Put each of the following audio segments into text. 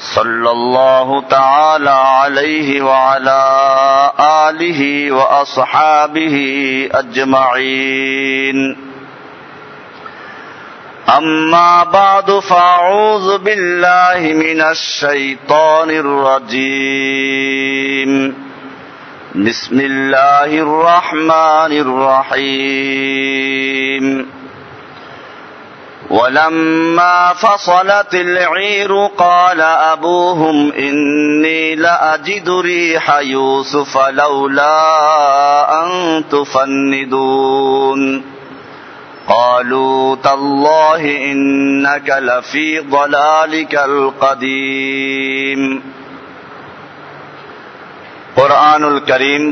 صلى الله تعالى عليه وعلى اله واصحابه اجمعين اما بعد فاعوذ بالله من الشيطان الرجيم. بسم الله الرحمن الرحيم. ولما فصلت العير قال أبوهم إني لأجد ريح يوسف لولا أن تفندون قالوا تالله إنك لفي ضلالك القديم কোরআনুল করিম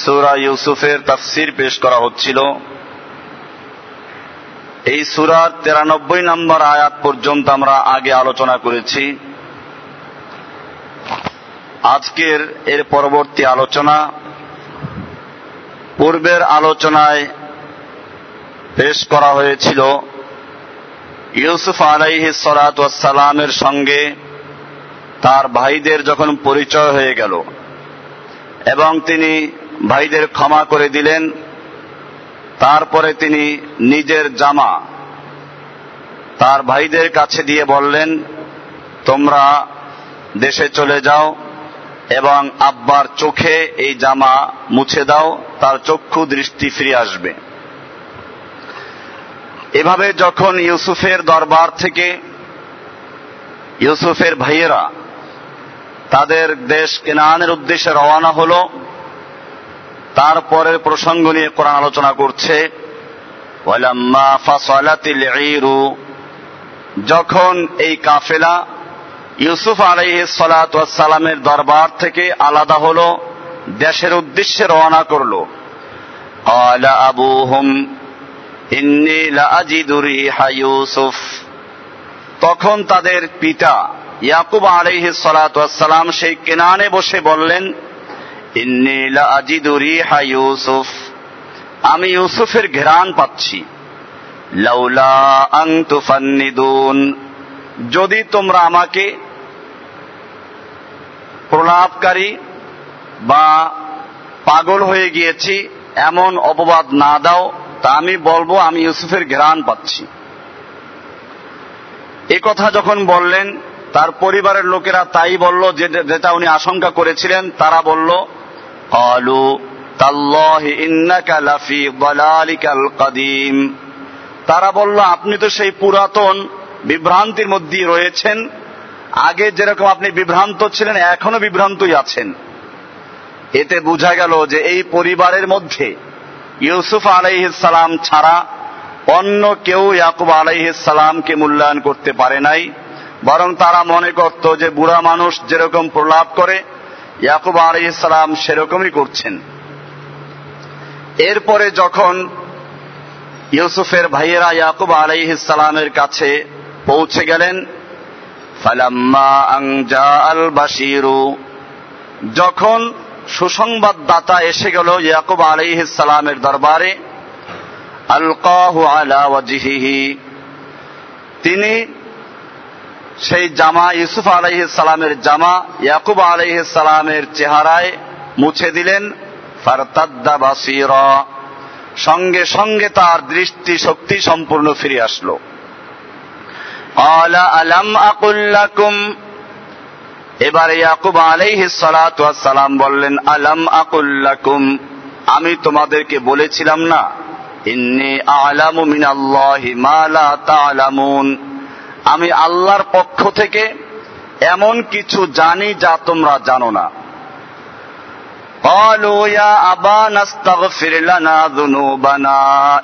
সুরা ইউসুফের তাফসির পেশ করা হচ্ছিল এই সুরার তেরানব্বই নম্বর আয়াত পর্যন্ত আমরা আগে আলোচনা করেছি। আজকের এর পরবর্তী আলোচনা, পূর্বের আলোচনায় পেশ করা হয়েছিল ইউসুফ আলাইহি সালামের সঙ্গে তার ভাইদের যখন পরিচয় হয়ে গেল এবং তিনি ভাইদের ক্ষমা করে দিলেন তারপরে তিনি নিজের জামা তার ভাইদের কাছে দিয়ে বললেন, তোমরা দেশে চলে যাও এবং আব্বার চোখে এই জামা মুছে দাও, তার চক্ষু দৃষ্টি ফিরে আসবে। এভাবে যখন ইউসুফের দরবার থেকে ইউসুফের ভাইয়েরা তাদের দেশ কেনানের উদ্দেশ্যে রওনা হলো তারপরের প্রসঙ্গ নিয়ে কোরআন আলোচনা করছে যখন এই কাফেলা ইউসুফ আলাইহ সালামের দরবার থেকে আলাদা হল, দেশের উদ্দেশ্যে রওনা করল। তখন তাদের পিতা ইয়াকুব আলাইহ সালাম সেই কেনানে বসে বললেন ইউসুফ। আমি ইউসুফের ঘেরান পাচ্ছি। যদি তোমরা আমাকে প্রলাপকারী বা পাগল হয়ে গিয়েছি, এমন অপবাদ না দাও, তা আমি বলব, আমি ইউসুফের ঘেরান পাচ্ছি। এ কথা যখন বললেন, তার পরিবারের লোকেরা তাই বলল যেটা উনি আশঙ্কা করেছিলেন, তারা বলল আলু কাদিম তারা বলল, আপনি তো সেই পুরাতন বিভ্রান্তির মধ্যে রয়েছেন। আগে যেরকম আপনি বিভ্রান্ত ছিলেন, এখনও বিভ্রান্তই আছেন। এতে বোঝা গেল যে এই পরিবারের মধ্যে ইউসুফ আলাইহিসালাম ছাড়া অন্য কেউ ইয়াকুব আলাইহিসালামকে মূল্যায়ন করতে পারে নাই। বরং তারা মনে করত যে বুড়া মানুষ যেরকম প্রলাপ করে ইয়াকুব আলাইহিসালাম সেরকমই করছেন। এরপরে যখন ইউসুফের ভাইয়েরা ইয়াকুব আলাইহিসালামের কাছে পৌঁছে গেলেন আল যখন সুসংবাদদাতা এসে গেল ইয়াকুব আলাইহিসালামের দরবারে, আলকাহু আলা তিনি সেই জামা ইউসুফ সালামের জামা, ইয়াকুব সালামের চেহারায় মুছে দিলেন, ফারতাদ্দা সঙ্গে সঙ্গে তার দৃষ্টি শক্তি সম্পূর্ণ ফিরে আসলো। আলাম এবার ইয়াকুব সালাম বললেন, আলাম আকুল্লাকুম আমি তোমাদেরকে বলেছিলাম না, ইন্নি আলামু মিনাল্লাহি মা লা তা'লামুন। আমি আল্লাহর পক্ষ থেকে এমন কিছু জানি যা তোমরা জানো না قالوا يا أبانا استغفر لنا ذنوبنا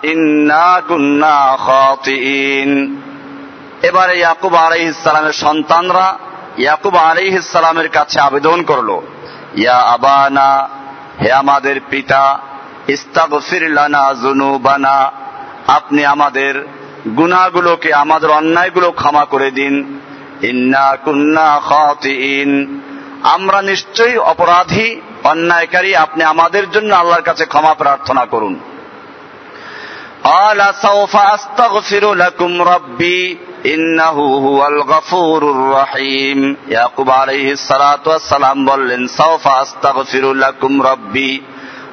إنا كنا خاطئين এবারে ইয়াকুব আলাইহিসসালামের সন্তানরা ইয়াকুব আলাইহিসসালামের কাছে আবেদন করলো ইয়া আবানা হে আমাদের পিতা ইস্তাগফির লানা যুনুবানা আপনি আমাদের গুনাগুলোকে আমাদের অন্যায়গুলো ক্ষমা করে দিন। ইন্না কুন্না খাতিন আমরা নিশ্চয়ই অপরাধী, অন্যায়কারী, আপনি আমাদের জন্য আল্লাহর কাছে ক্ষমা প্রার্থনা করুন। বললেন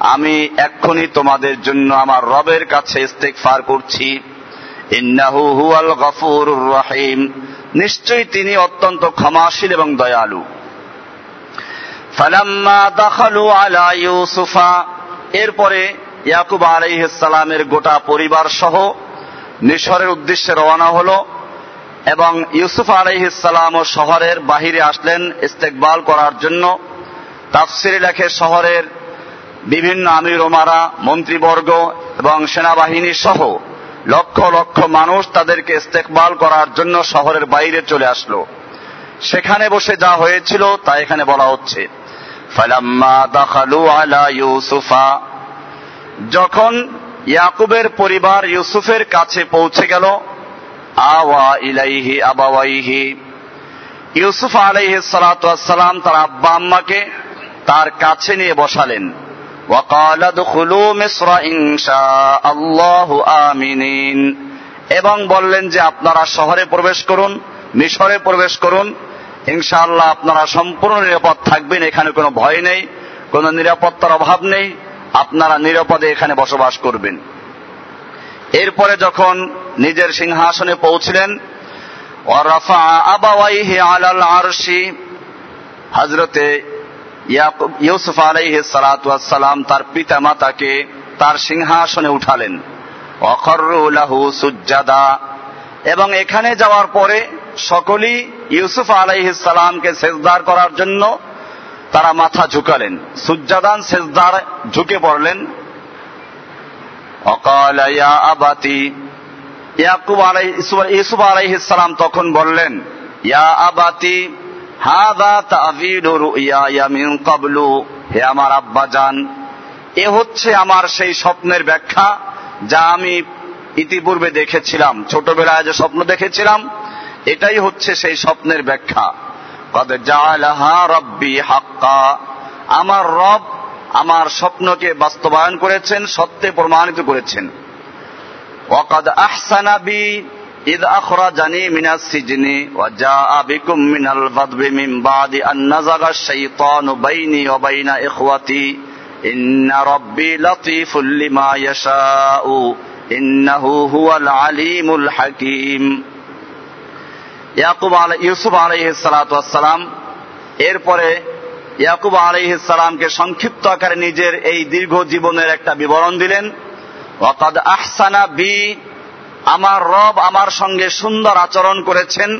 আমি এক্ষুনি তোমাদের জন্য আমার রবের কাছে ইস্তেকফার করছি। ইন্নাহু রহিম। নিশ্চয়ই তিনি অত্যন্ত ক্ষমাশীল এবং দয়ালু। দাখালু আলা ইউসুফা। এরপরে ইয়াকুব আলাইহিসসালামের গোটা পরিবার সহ মিশরের উদ্দেশ্যে রওনা হলো এবং ইউসুফ আলাইহিসসালাম ও শহরের বাহিরে আসলেন ইস্তেকবাল করার জন্য। তাফসিরে লেখে শহরের বিভিন্ন আমির ওমারা, মন্ত্রীবর্গ এবং সেনাবাহিনী সহ লক্ষ লক্ষ মানুষ তাদেরকে ইস্তেকবাল করার জন্য শহরের বাইরে চলে আসলো। সেখানে বসে যা হয়েছিল তা এখানে বলা হচ্ছে। ইউসুফা। যখন ইয়াকুবের পরিবার ইউসুফের কাছে পৌঁছে গেল, আওয়া ইলাইহি আবাওয়াইহি। ইউসুফ আলাইহি সালাম তার আব্বা আম্মাকে তার কাছে নিয়ে বসালেন। ওয়াকাল দুখুলু মিসরা ইনশা আল্লাহ এবং বললেন যে আপনারা শহরে প্রবেশ করুন, মিশরে প্রবেশ করুন। ইনশাআল্লাহ আপনারা সম্পূর্ণ নিরাপদ থাকবেন, এখানে কোনো ভয় নেই, কোনো নিরাপত্তার অভাব নেই, আপনারা নিরাপদে এখানে বসবাস করবেন। এরপরে যখন নিজের সিংহাসনে পৌঁছলেন হজরতে ইউসুফ আলাইহি সালাম তার পিতা মাতাকে তার সিংহাসনে উঠালেন। অখর্রু লাহু সুজ্জাদা। এবং এখানে যাওয়ার পরে সকলেই ইউসুফ আলাইহি সালামকে সেজদার করার জন্য তারা মাথা ঝুঁকালেন। সুজ্জাদান সেজদার ঝুঁকে পড়লেন। অকাল ইয়া আবাতি, ইয়াকুব আলাই ইউসুফ আলাইহিস সালাম তখন বললেন, ইয়া আবাতি হাদা তাবিলু রুইয়া মিন ক্বাবলু। হে আমার আব্বা জান এ হচ্ছে আমার সেই স্বপ্নের ব্যাখ্যা যা আমি ইতিপূর্বে দেখেছিলাম, ছোটবেলায় যে স্বপ্ন দেখেছিলাম, এটাই হচ্ছে সেই স্বপ্নের ব্যাখ্যা। কদ জালাহা রব্বি হাক্কা, আমার রব আমার স্বপ্নকে বাস্তবায়ন করেছেন, সত্যে প্রমাণিত করেছেন। ওয়াকাদ ইদ আখরা জানি মিনাস সিজনি ওয়া জাআ বিকুম মিনাল আলিমুল ইয়াকুব আলাই ইউসুফ আলাইহিস সালাম এরপরে ইয়াকুব আলাইহিসালামকে সংক্ষিপ্ত আকারে নিজের এই দীর্ঘ জীবনের একটা বিবরণ দিলেন। অর্থাৎ আহসানা বি আমার রব আমার সঙ্গে সুন্দর আচরণ করেছেন।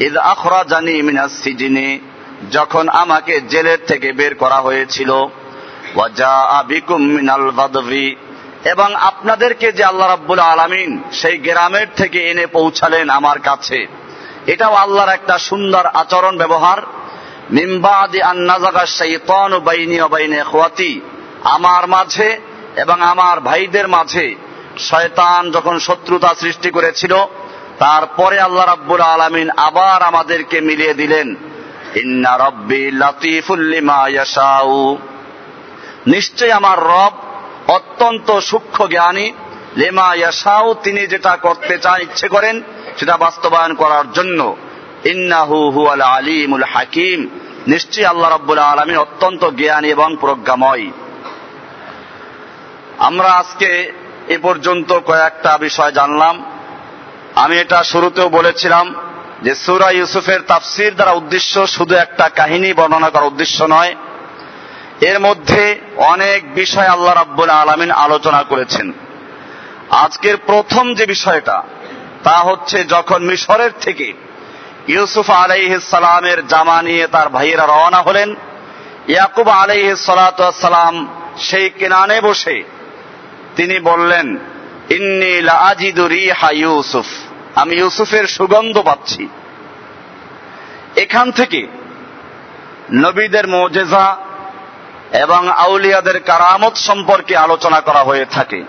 ইদ আখরা জানি মিনাস সিজিনে, যখন আমাকে জেলের থেকে বের করা হয়েছিল। মিনাল এবং আপনাদেরকে যে আল্লাহ রাব্বুল আলামিন সেই গ্রামের থেকে এনে পৌঁছালেন আমার কাছে। এটাও আল্লাহর একটা সুন্দর আচরণ ব্যবহার। মিম্বাদি আন্নাজাগা শাইতান বাইনি বাইনে খোয়াতি আমার মাঝে এবং আমার ভাইদের মাঝে শয়তান যখন শত্রুতা সৃষ্টি করেছিল, তারপরে আল্লাহ রাব্বুল আলামিন আবার আমাদেরকে মিলিয়ে দিলেন। ইন্না রব্বি লাতিফুল্লিমা নিশ্চয় আমার রব অত্যন্ত সূক্ষ্ম জ্ঞানী। লেমা ইয়াশাউ, তিনি যেটা করতে চান, ইচ্ছে করেন, সেটা বাস্তবায়ন করার জন্য। ইন্নাহু হুয়াল আলিমুল হাকিম। নিশ্চয়ই আল্লাহ রব্বুল আলামিন অত্যন্ত জ্ঞানী এবং প্রজ্ঞাময়। আমরা আজকে এ পর্যন্ত কয়েকটা বিষয় জানলাম। আমি এটা শুরুতেও বলেছিলাম যে সুরা ইউসুফের তাফসির দ্বারা উদ্দেশ্য শুধু একটা কাহিনী বর্ণনা করার উদ্দেশ্য নয়। এর মধ্যে অনেক বিষয় আল্লাহ রাব্বুল আলমিন আলোচনা করেছেন। আজকের প্রথম যে বিষয়টা, তা হচ্ছে যখন মিশরের থেকে ইউসুফ আলাইহিসালামের জামা নিয়ে তার ভাইয়েরা রওনা হলেন, ইয়াকুব আলাইহিসালাম সেই কেনানে বসে তিনি বললেন ইউসুফ। আমি ইউসুফের সুগন্ধ পাচ্ছি। এখান থেকে নবীদের মোজেজা এবং আউলিয়াদের কারামত সম্পর্কে আলোচনা করা হয়ে থাকে।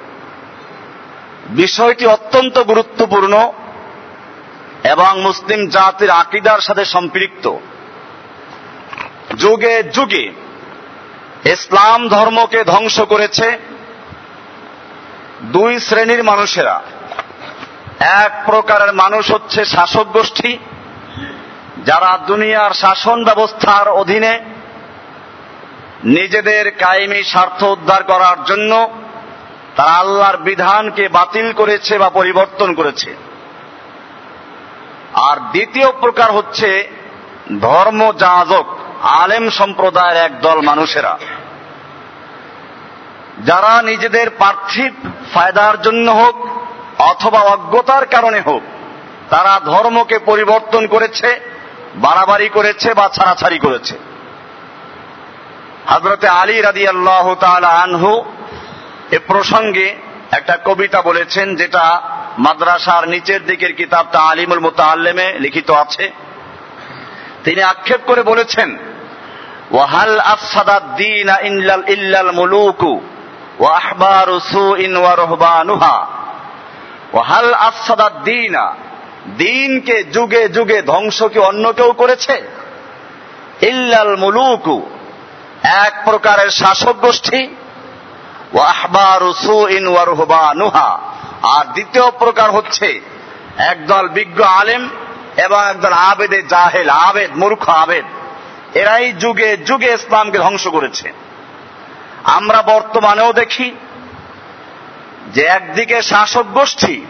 বিষয়টি অত্যন্ত গুরুত্বপূর্ণ এবং মুসলিম জাতির আকিদার সাথে সম্পৃক্ত। যুগে যুগে ইসলাম ধর্মকে ধ্বংস করেছে দুই শ্রেণির মানুষেরা। এক প্রকারের মানুষ হচ্ছে শাসক গোষ্ঠী, যারা দুনিয়ার শাসন ব্যবস্থার অধীনে নিজেদের কায়েমি স্বার্থ উদ্ধার করার জন্য তারা আল্লাহর বিধানকে বাতিল করেছে বা পরিবর্তন করেছে। আর দ্বিতীয় প্রকার হচ্ছে ধর্ম যাজক আলেম সম্প্রদায়ের একদল মানুষেরা। যারা নিজেদের পার্থিব ফায়দার জন্য হোক অথবা অজ্ঞতার কারণে হোক, তারা ধর্মকে পরিবর্তন করেছে, বাড়াবাড়ি করেছে বা ছাড়াছাড়ি করেছে। হজরতে আলী রাদি আল্লাহ আনহু এ প্রসঙ্গে একটা কবিতা বলেছেন, যেটা মাদ্রাসার নিচের দিকের কিতাবটা আলিমুল মোতাল্লেমে লিখিত আছে। তিনি আক্ষেপ করে বলেছেন, ওয়াহাল আফসাদাদ্দিন ইল্লাল ইল্লাল মুলুকু আহবারু সুইন ওয়া রহবানুহা। ওয়াহাল আফসাদাদ্দিনা দিনকে যুগে যুগে ধ্বংস কি অন্য কেউ করেছে। ইল্লাল মুলুকু। এক প্রকারের শাসক গোষ্ঠী। আর দ্বিতীয় প্রকার হচ্ছে একদল বিজ্ঞ আলেম এবং একদল আবেদে জাহেল, আবেদ, মূর্খ আবেদ। এরাই যুগে যুগে ইসলামকে ধ্বংস করেছে। আমরা বর্তমানেও দেখি যে একদিকে শাসক গোষ্ঠী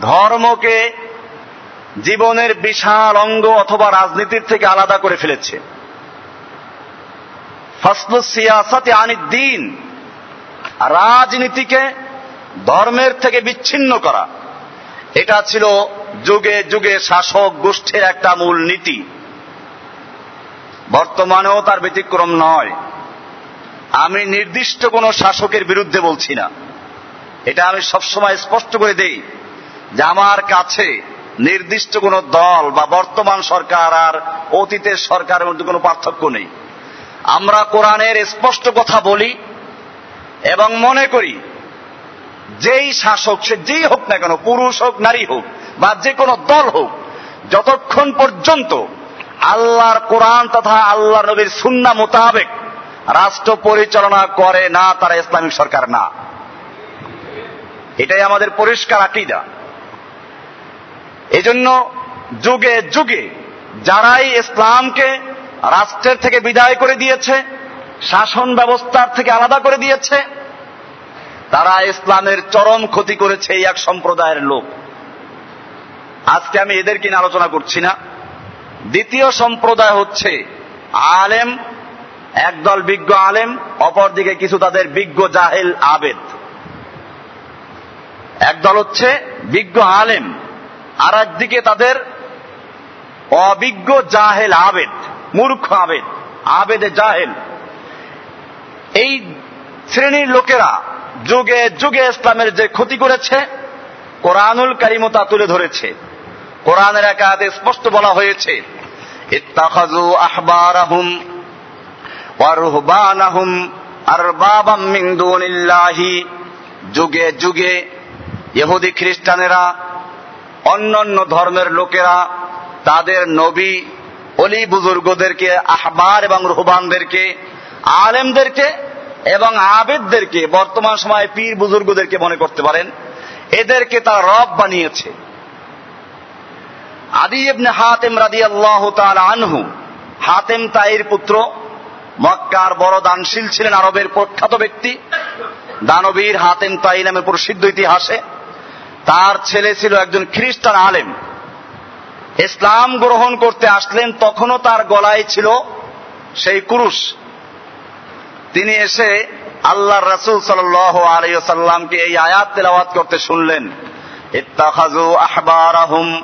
ধর্মকে জীবনের বিশাল অঙ্গ অথবা রাজনীতির থেকে আলাদা করে ফেলেছে। দিন, রাজনীতিকে ধর্মের থেকে বিচ্ছিন্ন করা। এটা ছিল যুগে যুগে শাসক গোষ্ঠীর একটা মূল নীতি। বর্তমানেও তার ব্যতিক্রম নয়। আমি নির্দিষ্ট কোন শাসকের বিরুদ্ধে বলছি না। এটা আমি সবসময় স্পষ্ট করে দেই যে আমার কাছে নির্দিষ্ট কোন দল বা বর্তমান সরকার আর অতীতের সরকারের মধ্যে কোনো পার্থক্য নেই। আমরা কোরআনের স্পষ্ট কথা বলি এবং মনে করি, যেই শাসক সে যেই হোক না কেন, পুরুষ হোক, নারী হোক, বা যে কোনো দল হোক, যতক্ষণ পর্যন্ত আল্লাহর কোরআন তথা আল্লাহ নবীর সুন্না মোতাবেক রাষ্ট্র পরিচালনা করে না, তারা ইসলামিক সরকার না। এটাই আমাদের পরিষ্কার আকিদা। এজন্য যুগে যুগে যারাই ইসলামকে রাষ্ট্রের থেকে বিদায় করে দিয়েছে, শাসন ব্যবস্থার থেকে আলাদা করে দিয়েছে, তারা ইসলামের চরম ক্ষতি করেছে এই এক সম্প্রদায়ের লোক। আজকে আমি এদেরকে আলোচনা করছি না। দ্বিতীয় সম্প্রদায় হচ্ছে আলেম একদল বিজ্ঞ আলেম, অপরদিকে কিছু তাদের বিজ্ঞ জাহেল আবেদ। একদল হচ্ছে বিজ্ঞ আলেম আর একদিকে তাদের অবিজ্ঞ জাহেল আবেদ, মূর্খ আবেদ, আবেদে জাহেল। এই শ্রেণির লোকেরা যুগে যুগে ইসলামের যে ক্ষতি করেছে, কোরআনুল কারিমতা তুলে ধরেছে। কোরআনের একাতে স্পষ্ট বলা হয়েছে, ইত্তাখাযু আহবারাহুম ওয়া রুহবানাহুম আরবাবাম মিন দুনিল্লাহি যুগে যুগে ইহুদি খ্রিস্টানেরা, অন্যান্য ধর্মের লোকেরা, তাদের নবী, অলি বুজুর্গদেরকে, আহবার এবং রুহবানদেরকে, আলেমদেরকে এবং আবেদদেরকে, বর্তমান সময়ে পীর বুজুর্গদেরকে মনে করতে পারেন, এদেরকে তারা রব বানিয়েছে। আদি ইবনে হাতেম রাদি আল্লাহ আনহু, হাতেম তাইর পুত্র মক্কার বড় দানশীল ছিলেন আরবের প্রখ্যাত ব্যক্তি। দানবীর হাতেম তাই নামে প্রসিদ্ধ ইতিহাসে। তার ছেলে ছিল একজন খ্রিস্টান আলেম। ইসলাম গ্রহণ করতে আসলেন, তখনও তার গলায় ছিল সেই কুরুশ। তিনি এসে আল্লাহ রসুল সাল আলাইসাল্লামকে এই আয়াত তেলাওয়াত করতে শুনলেন। ইত্তাখাজু আহবারাহুম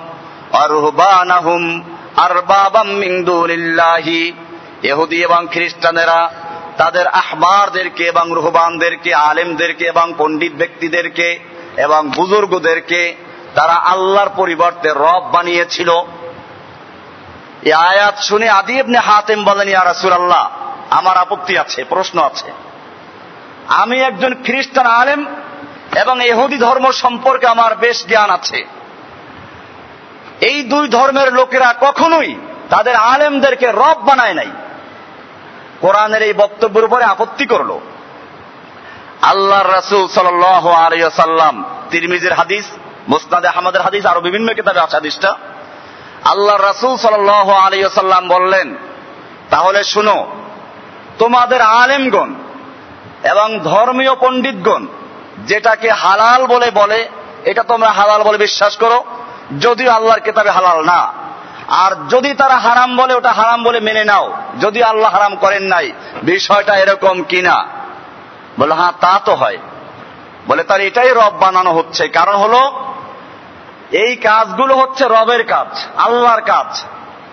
আরহুবানাহুম আরবাবাম মিন দুনিল্লাহি। ইহুদি এবং খ্রিস্টানেরা তাদের আহবারদেরকে এবং রুহবানদেরকে, আলেমদেরকে এবং পণ্ডিত ব্যক্তিদেরকে এবং বুজুর্গদেরকে তারা আল্লাহর পরিবর্তে রব বানিয়েছিল। এই আয়াত শুনে আদি ইবনে হাতেম বলেন, ইয়া রাসূলুল্লাহ, আমার আপত্তি আছে, প্রশ্ন আছে। আমি একজন খ্রিস্টান আলেম এবং এহুদি ধর্ম সম্পর্কে আমার বেশ জ্ঞান আছে। এই দুই ধর্মের লোকেরা কখনোই তাদের আলেমদেরকে রব বানায় নাই। কোরআনের এই বক্তব্যের উপরে আপত্তি করল। আল্লাহ রাসুল সাল্লাম তিরমিজের হাদিস, মুসনাদ আহমদের হাদিস, আরও বিভিন্ন কিতাবে আছে হাদিসটা। আল্লাহ রাসুল সাল সাল্লাম বললেন, তাহলে শুনো, তোমাদের আলেমগণ এবং ধর্মীয় পণ্ডিতগণ যেটাকে হালাল বলে বলে, এটা তোমরা হালাল বলে বিশ্বাস করো, যদিও আল্লাহর কেতাবে হালাল না। আর যদি তারা হারাম বলে, ওটা হারাম বলে মেনে নাও। যদি আল্লাহ হারাম করেন নাই, বিষয়টা এরকম কিনা? বলে হ্যাঁ তা তো হয়। বলে তার এটাই রব বানানো হচ্ছে। কারণ হলো, এই কাজগুলো হচ্ছে রবের কাজ, আল্লাহর কাজ।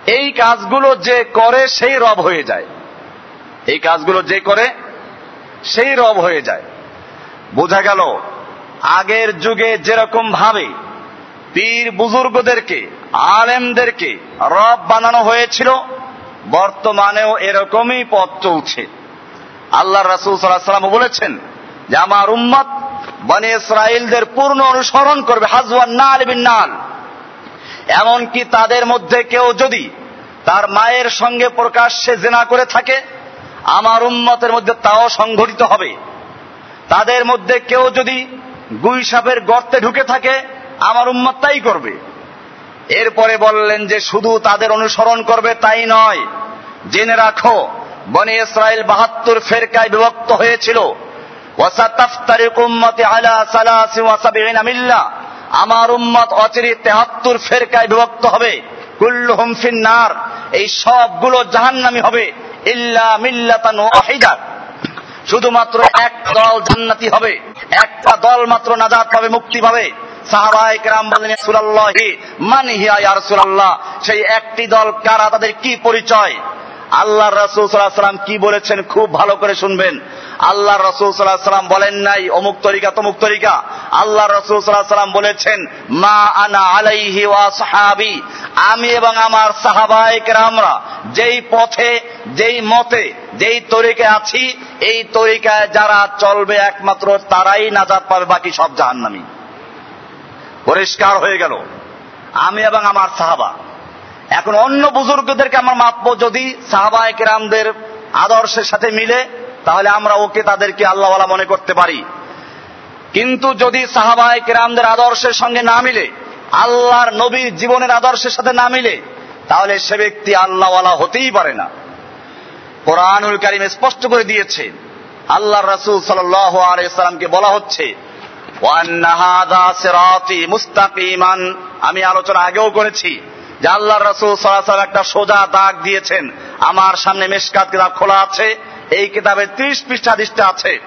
এই কাজগুলো যে করে, সেই রব হয়ে যায়। এই কাজগুলো যে করে, সেই রব হয়ে যায়। বোঝা গেল, আগের যুগে যেরকম ভাবে পীর বুজুর্গদেরকে আলেমদেরকে রব বানানো হয়েছিল, বর্তমানেও এরকমই পথ চলছে। আল্লাহ রাসুল সাল্লাম বলেছেন যে, আমার উম্মত বনে ইসরায়েলদের পূর্ণ অনুসরণ করবে, হাজওয়ান নাল এমনকি তাদের মধ্যে কেউ যদি তার মায়ের সঙ্গে প্রকাশ্যে জেনা করে থাকে, আমার উম্মতের মধ্যে তাও সংঘটিত হবে। তাদের মধ্যে কেউ যদি গুই সাপের গর্তে ঢুকে থাকে, আমার উম্মত তাই করবে। এরপরে বললেন যে শুধু তাদের অনুসরণ করবে তাই নয়। জেনে রাখো, বনে ইসরায়েল বাহাত্তর ফেরকায় বিভক্ত হয়েছিল। আমার উম্মত অচিরে তেহাত্তর ফেরকায় বিভক্ত হবে। কুল্লু হুমফিন্নার এই সবগুলো জাহান্নামি হবে। ইল্লা মিল্লাতান ওয়াহিদা। শুধুমাত্র এক দল জান্নাতি হবে। একটা দল মাত্র নাজাত পাবে, মুক্তি পাবে। সেই একটি দল কারা? তাদের কি পরিচয়? আল্লাহ রসুল সাল্লাহ কি বলেছেন খুব ভালো করে শুনবেন। আল্লাহ রসুল সাল্লাহ সাল্লাম বলেন নাই, অমুক তরিকা, তমুক তরিকা। আল্লাহ রসুল সাল্লাহ সাল্লাম বলেছেন, মা আনা আলাইহি ওয়া সাহাবি। আমি এবং আমার সাহাবাহিক আমরা যেই পথে, যেই মতে, যেই তরিকে আছি, এই তরিকায় যারা চলবে একমাত্র তারাই নাজাত পাবে, বাকি সব জাহান্নামী। পরিষ্কার হয়ে গেল। আমি এবং আমার সাহাবা। এখন অন্য বুজুর্গদেরকে আমরা মাপবো যদি সাহাবা একরামদের আদর্শের সাথে মিলে, তাহলে আমরা ওকে তাদেরকে আল্লাহওয়ালা মনে করতে পারি। কিন্তু যদি সাহাবা একরামদের আদর্শের সঙ্গে না মিলে, আল্লাহর নবীর জীবনের আদর্শের সাথে না মিলে, তাহলে সে ব্যক্তি আল্লাহওয়ালা হতেই পারে না। কোরআনুল কারিম স্পষ্ট করে দিয়েছে। আল্লাহ রসুল সাল্লামকে বলা হচ্ছে আমি আলোচনা আগেও করেছি যে আল্লাহ রসুল সাল্লাহ একটা সোজা দাগ দিয়েছেন। আমার সামনে মেশকাত কিতাব খোলা আছে, এই কিতাবের ত্রিশ পৃষ্ঠা দৃষ্টি আছে।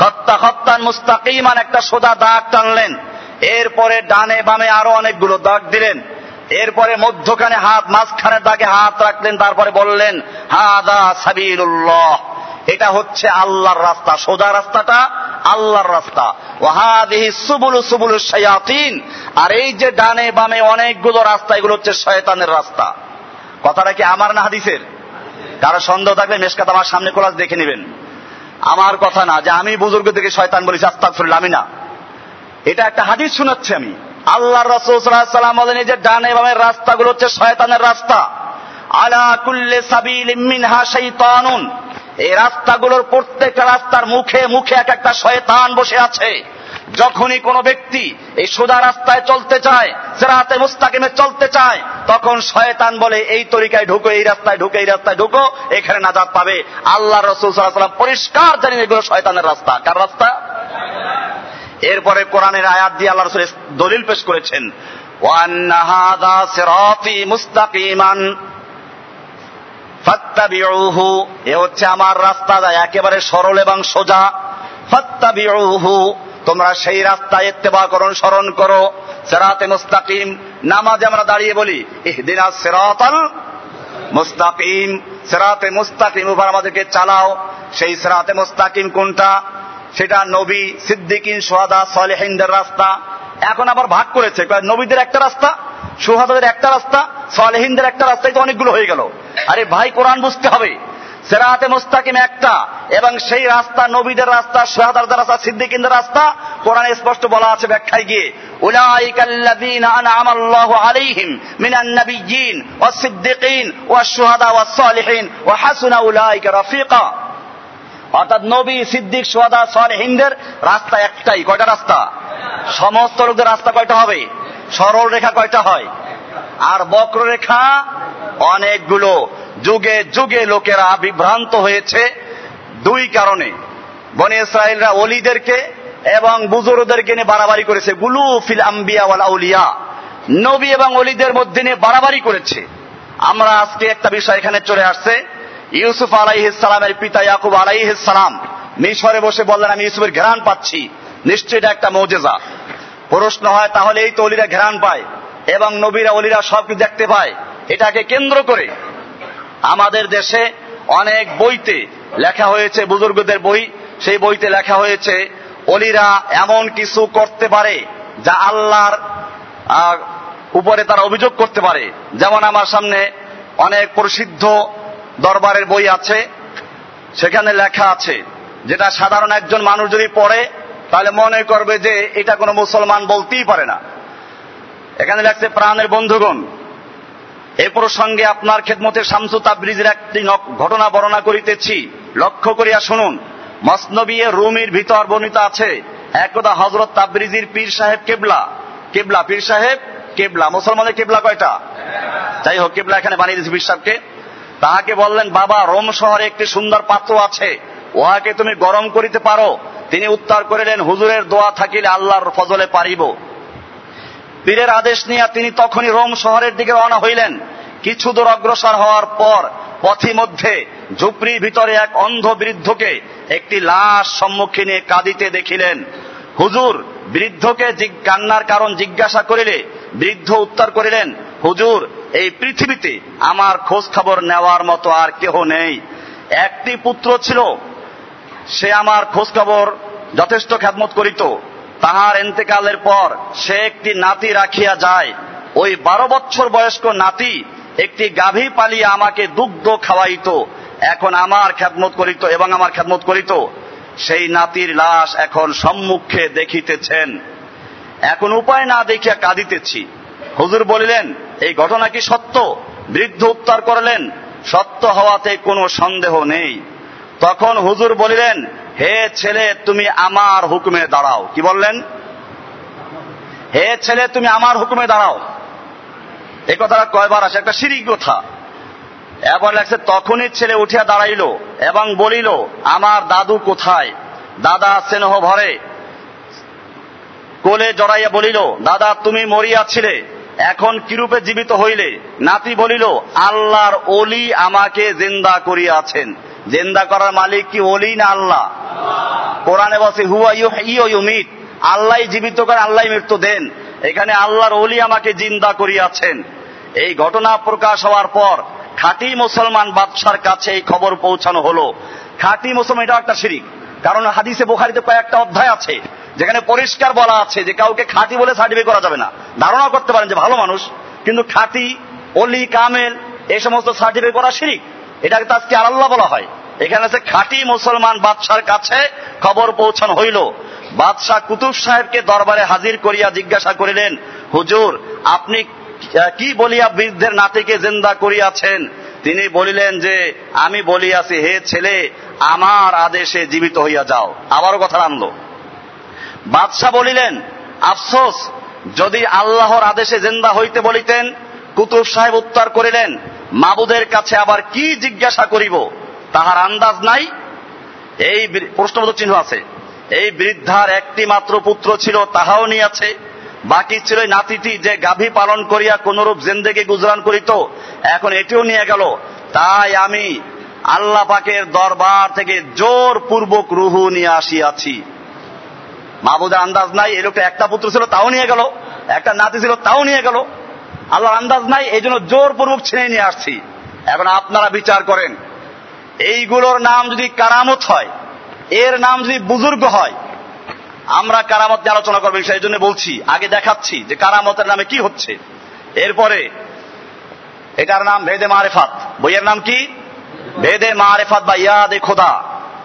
হত্যা হত্যান মুস্তাকিমান একটা সোজা দাগ টানলেন। এরপরে ডানে বামে আরও অনেকগুলো দাগ দিলেন। এরপরে মধ্যখানে হাত মাঝখানে দাগে হাত রাখলেন, তারপরে বললেন, হাদা সাবিরুল্লাহ এটা হচ্ছে আল্লাহর রাস্তা। সোজা রাস্তাটা আল্লাহর রাস্তা। ওয়াহাদিহি সুবুলু সুবুলু শায়াতিন। আর এই যে ডানে বামে অনেকগুলো রাস্তা, এগুলো হচ্ছে শয়তানের রাস্তা। কথাটা কি আমার না হাদিসের? কারও সন্দেহ থাকলে মেশকাত আমার সামনে কোলাস দেখে নেবেন। আমার কথা না, যে আমি বুজুর্গ থেকে শয়তান বলেছি, আস্তাগফিরুল্লাহ, আমি না। এটা একটা হাদিস শোনাচ্ছি আমি। আল্লাহ রসুল সাল্লাম বলেন যে ডানে বামের রাস্তাগুলো হচ্ছে শয়তানের রাস্তা। আলা কুল্লে সাবিল মিনহা শাইতানুন। এই রাস্তাগুলোর প্রত্যেকটা রাস্তার মুখে মুখে এক একটা শয়তান বসে আছে। যখনই কোনো ব্যক্তি এই সোজা রাস্তায় চলতে চায়, সেরাতে মুস্তাকিমে চলতে চায়, তখন শয়তান বলে, এই তরিকায় ঢুকো, এই রাস্তায় ঢুকো, এই রাস্তায় ঢুকো, এখানে নাজাদ পাবে। আল্লাহ রসুল পরিষ্কার জানেন এগুলো শয়তানের রাস্তা। কার রাস্তা? এরপরে কোরআনের আয়াত দিয়ে আল্লাহ রসুল দলিল পেশ করেছেন, ওয়ান্না হাদা সিরাতি মুস্তাকিমান। ফাত্তাবিউহু, এ হচ্ছে আমার রাস্তা একেবারে সরল এবং সোজা। ফাত্তাবিউহু, তোমরা সেই রাস্তায় ইত্তেবা করুন, স্মরণ করো। সেরাতে মুস্তাকিম, নামাজে আমরা দাঁড়িয়ে বলি, ইহদিনা সিরাতাল মুস্তাকিম, সেরাতে মুস্তাকিম উপর আমাদেরকে চালাও। সেই সেরাতে মুস্তাকিম কোনটা? সেটা নবী সিদ্দিকিন সোহাদা সলেহিনদের রাস্তা। এখন আবার ভাগ করেছে নবীদের একটা রাস্তা? সোহাদাদের একটা রাস্তা, সলেহিনদের একটা রাস্তায় তো অনেকগুলো হয়ে গেল। আরে ভাই, কোরআন বুঝতে হবে। সেরাতে মুস্তাকিম একটা, এবং সেই রাস্তা নবীদের রাস্তা সোহাদারদের রাস্তা, সিদ্দিকিনদের রাস্তা, কোরআনে স্পষ্ট বলা আছে ব্যাখ্যায় গিয়ে আলাইহিম মিনান নাবিয়্যিন ওয়াস সিদ্দিকিন ওয়াস শুহাদা ওয়াস সালিহিন ওয়া হাসুনা উলাইকা রাফিকা। অর্থাৎ নবী, সিদ্দিক, সোহাদা, সালেহিনদের রাস্তা একটাই। কয়টা রাস্তা? সমস্ত লোকদের রাস্তা কয়টা হবে? সরল রেখা কয়টা হয়? আর বক্ররেখা অনেকগুলো। যুগে যুগে লোকেরা বিভ্রান্ত হয়েছে দুই কারণে। বনে ইসরায়েলরা অলিদেরকে এবং বুজুরদেরকে নিয়ে বাড়াবাড়ি করেছে। গুলু ফিল আম্বিয়া ওয়াল আউলিয়া। নবী এবং অলিদের মধ্যে নিয়ে বাড়াবাড়ি করেছে। আমরা আজকে একটা বিষয় এখানে চলে আসছে। ইউসুফ আলাই আলাইহিসালামের পিতা ইয়াকুব আলাইহিসালাম মিশরে বসে বললেন, আমি ইউসুফের ঘেরান পাচ্ছি। নিশ্চয়ই এটা একটা মৌজেজা। প্রশ্ন হয়, তাহলে এই তো অলিরা ঘেরান পায় এবং নবীরা, অলিরা সব দেখতে পায়। এটাকে কেন্দ্র করে আমাদের দেশে অনেক বইতে লেখা হয়েছে, বুজুর্গদের বই, সেই বইতে লেখা হয়েছে, অলিরা এমন কিছু করতে পারে যা আল্লাহর উপরে তারা অভিযোগ করতে পারে। যেমন আমার সামনে অনেক প্রসিদ্ধ দরবারের বই আছে, সেখানে লেখা আছে, যেটা সাধারণ একজন মানুষ যদি পড়ে তাহলে মনে করবে যে এটা কোনো মুসলমান বলতেই পারে না। এখানে লেখছে, প্রাণের বন্ধুগণ এই প্রসঙ্গে আপনার খেদমতের শামসু তাবরিজের একটি ঘটনা বর্ণনা করিতেছি। লক্ষ্য করিয়া শুনুন মসনবিয়ে রুমির ভিতর বর্ণিত আছে একদা হজরত তাবরিজির পীর সাহেব কেবলা। কেবলা পীর সাহেব, কেবলা। মুসলমানের কেবলা কয়টা? যাই হোক, কেবলা এখানে বানিয়ে দিয়েছে পীর সাহেবকে তাহাকে বললেন, বাবা, রোম শহরে একটি সুন্দর পাত্র আছে। উহাকে তুমি গরম করিতে পারো। তিনি উত্তর করিলেন, হুজুরের দোয়া থাকিলে আল্লাহর ফজলে পারিব। পীরের আদেশ নিয়ে তিনি তখনই রোম শহরের দিকে রওনা হইলেন। কিছু দূর অগ্রসর হওয়ার পর পথি মধ্যে ঝুপড়ির ভিতরে এক অন্ধ বৃদ্ধকে একটি লাশ সম্মুখীনে কাঁদিতে দেখিলেন। হুজুর, বৃদ্ধকে কান্নার কারণ জিজ্ঞাসা করিলে বৃদ্ধ উত্তর করিলেন, হুজুর, এই পৃথিবীতে আমার খোঁজ খবর নেওয়ার মতো আর কেহ নেই। একটি পুত্র ছিল সে আমার খোঁজ খবর যথেষ্ট খ্যাতমত করিত। তাহার এন্তেকালের পর সে একটি নাতি রাখিয়া যায়। ওই বারো বছর বয়স্ক নাতি একটি গাভী পালিয়ে আমাকে দুগ্ধ খাওয়াইত। এখন আমার খ্যাতমত করিত এবং আমার খ্যাতমত করিত। সেই নাতির লাশ এখন সম্মুখে দেখিতেছেন। এখন উপায় না দেখিয়া কাঁদিতেছি। হুজুর বলিলেন, এই ঘটনা কি সত্য? বৃদ্ধ উত্তর করলেন, সত্য হওয়াতে কোনো সন্দেহ নেই। তখন হুজুর বলিলেন, হে ছেলে, তুমি আমার হুকুমে দাঁড়াও। কি বললেন? হে ছেলে, তুমি আমার হুকুমে দাঁড়াও। এ কথাটা কয়বার আসে? একটা সিরিক কথা। এবার লাগছে, তখনই ছেলে উঠিয়া দাঁড়াইল এবং বলিল, আমার দাদু কোথায়? দাদা স্নেহ ভরে। কোলে জড়াইয়া বলিল, দাদা, তুমি মরিয়াছিলে এখন কিরূপে জীবিত হইলে? নাতি বলিল, আল্লাহর অলি আমাকে জিন্দা করিয়াছেন। জেন্দা করার মালিক কি অলি না আল্লাহ? কোরআনে বসে হুয়া ইউ ইউমিত। আল্লাহ জীবিত করে আল্লাহ মৃত্যু দেন। এখানে আল্লাহর অলি আমাকে জিন্দা করিয়াছেন। এই ঘটনা প্রকাশ হওয়ার পর খাঁটি মুসলমান বাদশার কাছে এই খবর পৌঁছানো হলো। খাঁটি মুসলমান, এটাও একটা শিরিক। কারণ হাদিসে বোখারিতে কয়েকটা অধ্যায় আছে, যেখানে পরিষ্কার বলা আছে যে কাউকে খাঁটি বলে সার্টিফিকেট করা যাবে না। ধারণা করতে পারেন যে ভালো মানুষ, কিন্তু খাঁটি অলি কামেল এই সমস্ত সার্টিফিকেট করা শিরিক। এটাকে তো আজকে আল্লাহ বলা হয়। এখানে আছে খাঁটি মুসলমান বাদশার কাছে খবর পৌঁছানো হইল। বাদশাহ কুতুব সাহেবকে দরবারে হাজির করিয়া জিজ্ঞাসা করিলেন, হুজুর, আপনি কি বলিয়া বৃদ্ধের নাতিকে জিন্দা করিয়াছেন? তিনি বলিলেন যে, আমি বলিয়াছি, হে ছেলে, আমার আদেশে জীবিত হইয়া যাও। আবারও কথা আনলো বাদশাহ বলিলেন, আফসোস, যদি আল্লাহর আদেশে জিন্দা হইতে বলিতেন? কুতুব সাহেব উত্তর করিলেন, মাবুদের কাছে আবার কি জিজ্ঞাসা করিব? তাহার আন্দাজ নাই। এই প্রশ্নবোধক চিহ্ন আছে। এই বৃদ্ধার একটি মাত্র পুত্র ছিল, তাহাও নিয়াছে। বাকি ছিল নাতিটি যে গাভী পালন করিয়া কোনরূপ জেন্দেকে গুজরান করিত, এখন এটিও নিয়ে গেল। তাই আমি আল্লাহ পাকের দরবার থেকে জোর পূর্বক রুহু নিয়ে আসিয়াছি। মাহবুদের আন্দাজ নাই, এই লোকটা একটা পুত্র ছিল, তাও নিয়ে গেল। একটা নাতি ছিল, তাও নিয়ে গেল। আল্লাহর আন্দাজ নাই, এই জন্য জোরপূর্বক ছিনে নিয়ে আসছি। এখন আপনারা বিচার করেন। এইগুলোর নাম যদি কারামত হয়, এর নাম যদি বুজুর্গ হয়, আমরা কারামত নিয়ে আলোচনা করব, সেই জন্য বলছি, আগে দেখাচ্ছি যে কারামতের নামে কি হচ্ছে। এরপরে, এটার নাম ভেদে মারেফাত। বইয়ের নাম কি? ভেদে মারেফাত বা ইয়াদে খোদা।